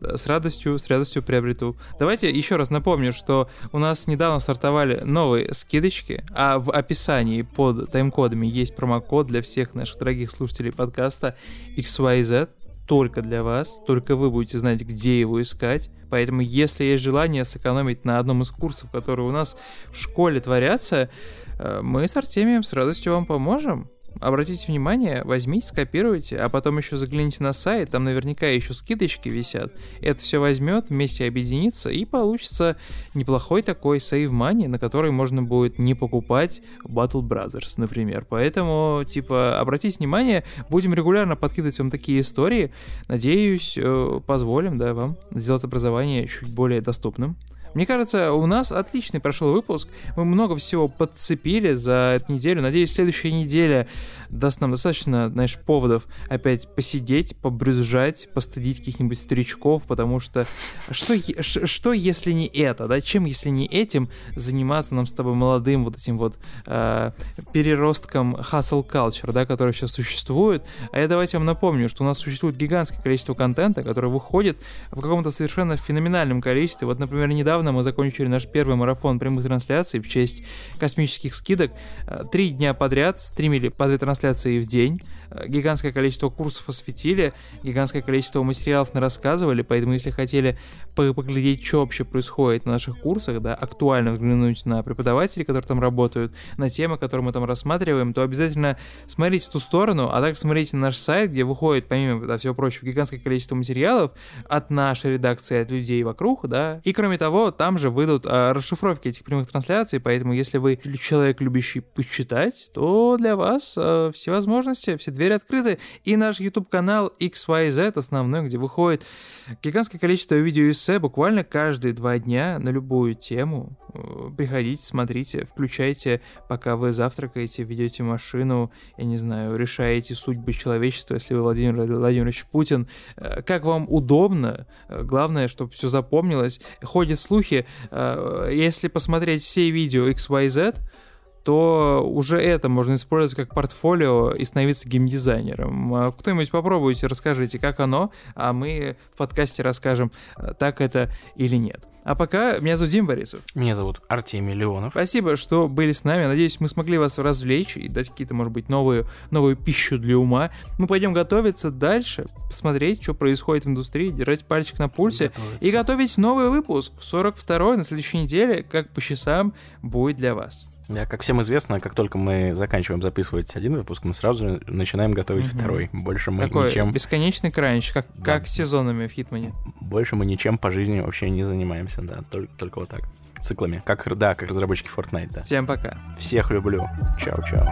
С радостью, с радостью приобрету. Давайте еще раз напомню, что у нас недавно стартовали новые скидочки, а в описании под тайм-кодами есть промокод для всех наших дорогих слушателей подкаста XYZ только для вас, только вы будете знать, где его искать. Поэтому, если есть желание сэкономить на одном из курсов, которые у нас в школе творятся, э, мы с Артемием с радостью вам поможем. Обратите внимание, возьмите, скопируйте, а потом еще загляните на сайт, там наверняка еще скидочки висят. Это все возьмет, вместе объединится, и получится неплохой такой save money, на который можно будет не покупать Battle Brothers, например. Поэтому, типа, обратите внимание, будем регулярно подкидывать вам такие истории. Надеюсь, э, позволим, да, вам сделать образование чуть более доступным. Мне кажется, у нас отличный прошел выпуск. Мы много всего подцепили за эту неделю. Надеюсь, следующая неделя даст нам достаточно, знаешь, поводов опять посидеть, побрюзжать, постыдить каких-нибудь старичков, потому что что, что если не это, да? Чем, если не этим заниматься нам с тобой молодым вот этим вот э, переростком hustle culture, да, который сейчас существует. А я давайте вам напомню, что у нас существует гигантское количество контента, который выходит в каком-то совершенно феноменальном количестве. Вот, например, недавно мы закончили наш первый марафон прямых трансляций в честь космических скидок. Э, три дня подряд стримили по две трансляции в день. Э, гигантское количество курсов осветили, гигантское количество материалов на рассказывали, поэтому если хотели поглядеть, что вообще происходит на наших курсах, да, актуально взглянуть на преподавателей, которые там работают, на темы, которые мы там рассматриваем, то обязательно смотрите в ту сторону, а также смотрите на наш сайт, где выходит, помимо да, всего прочего, гигантское количество материалов от нашей редакции, от людей вокруг, да, и кроме того, там же выйдут а, расшифровки этих прямых трансляций, поэтому если вы человек, любящий почитать, то для вас а, все возможности, все двери открыты, и наш YouTube-канал XYZ основной, где выходит гигантское количество видеоэссе буквально каждые два дня на любую тему. Э, приходите, смотрите, включайте, пока вы завтракаете, ведете машину, я не знаю, решаете судьбы человечества, если вы Владимир Владимирович Путин. Э, как вам удобно, э, главное, чтобы все запомнилось. Ходят слухи, если посмотреть все видео XYZ, то уже это можно использовать как портфолио и становиться геймдизайнером. А кто-нибудь попробуйте, расскажите, как оно, а мы в подкасте расскажем, так это или нет. А пока, меня зовут Дим Борисов. Меня зовут Артемий Леонов. Спасибо, что были с нами. Надеюсь, мы смогли вас развлечь и дать какие-то, может быть, новые, новую пищу для ума. Мы пойдем готовиться дальше, посмотреть, что происходит в индустрии, держать пальчик на пульсе готовиться. и готовить новый выпуск, 42-й, на следующей неделе, как по часам, будет для вас. Да, как всем известно, как только мы заканчиваем записывать один выпуск, мы сразу начинаем готовить угу. второй. Больше мы Такой ничем... бесконечный кранч, как, да. как сезонами в Хитмане. Больше мы ничем по жизни вообще не занимаемся, да, только, только вот так. Циклами. Как, да, как разработчики Fortnite, да. Всем пока. Всех люблю. Чао-чао.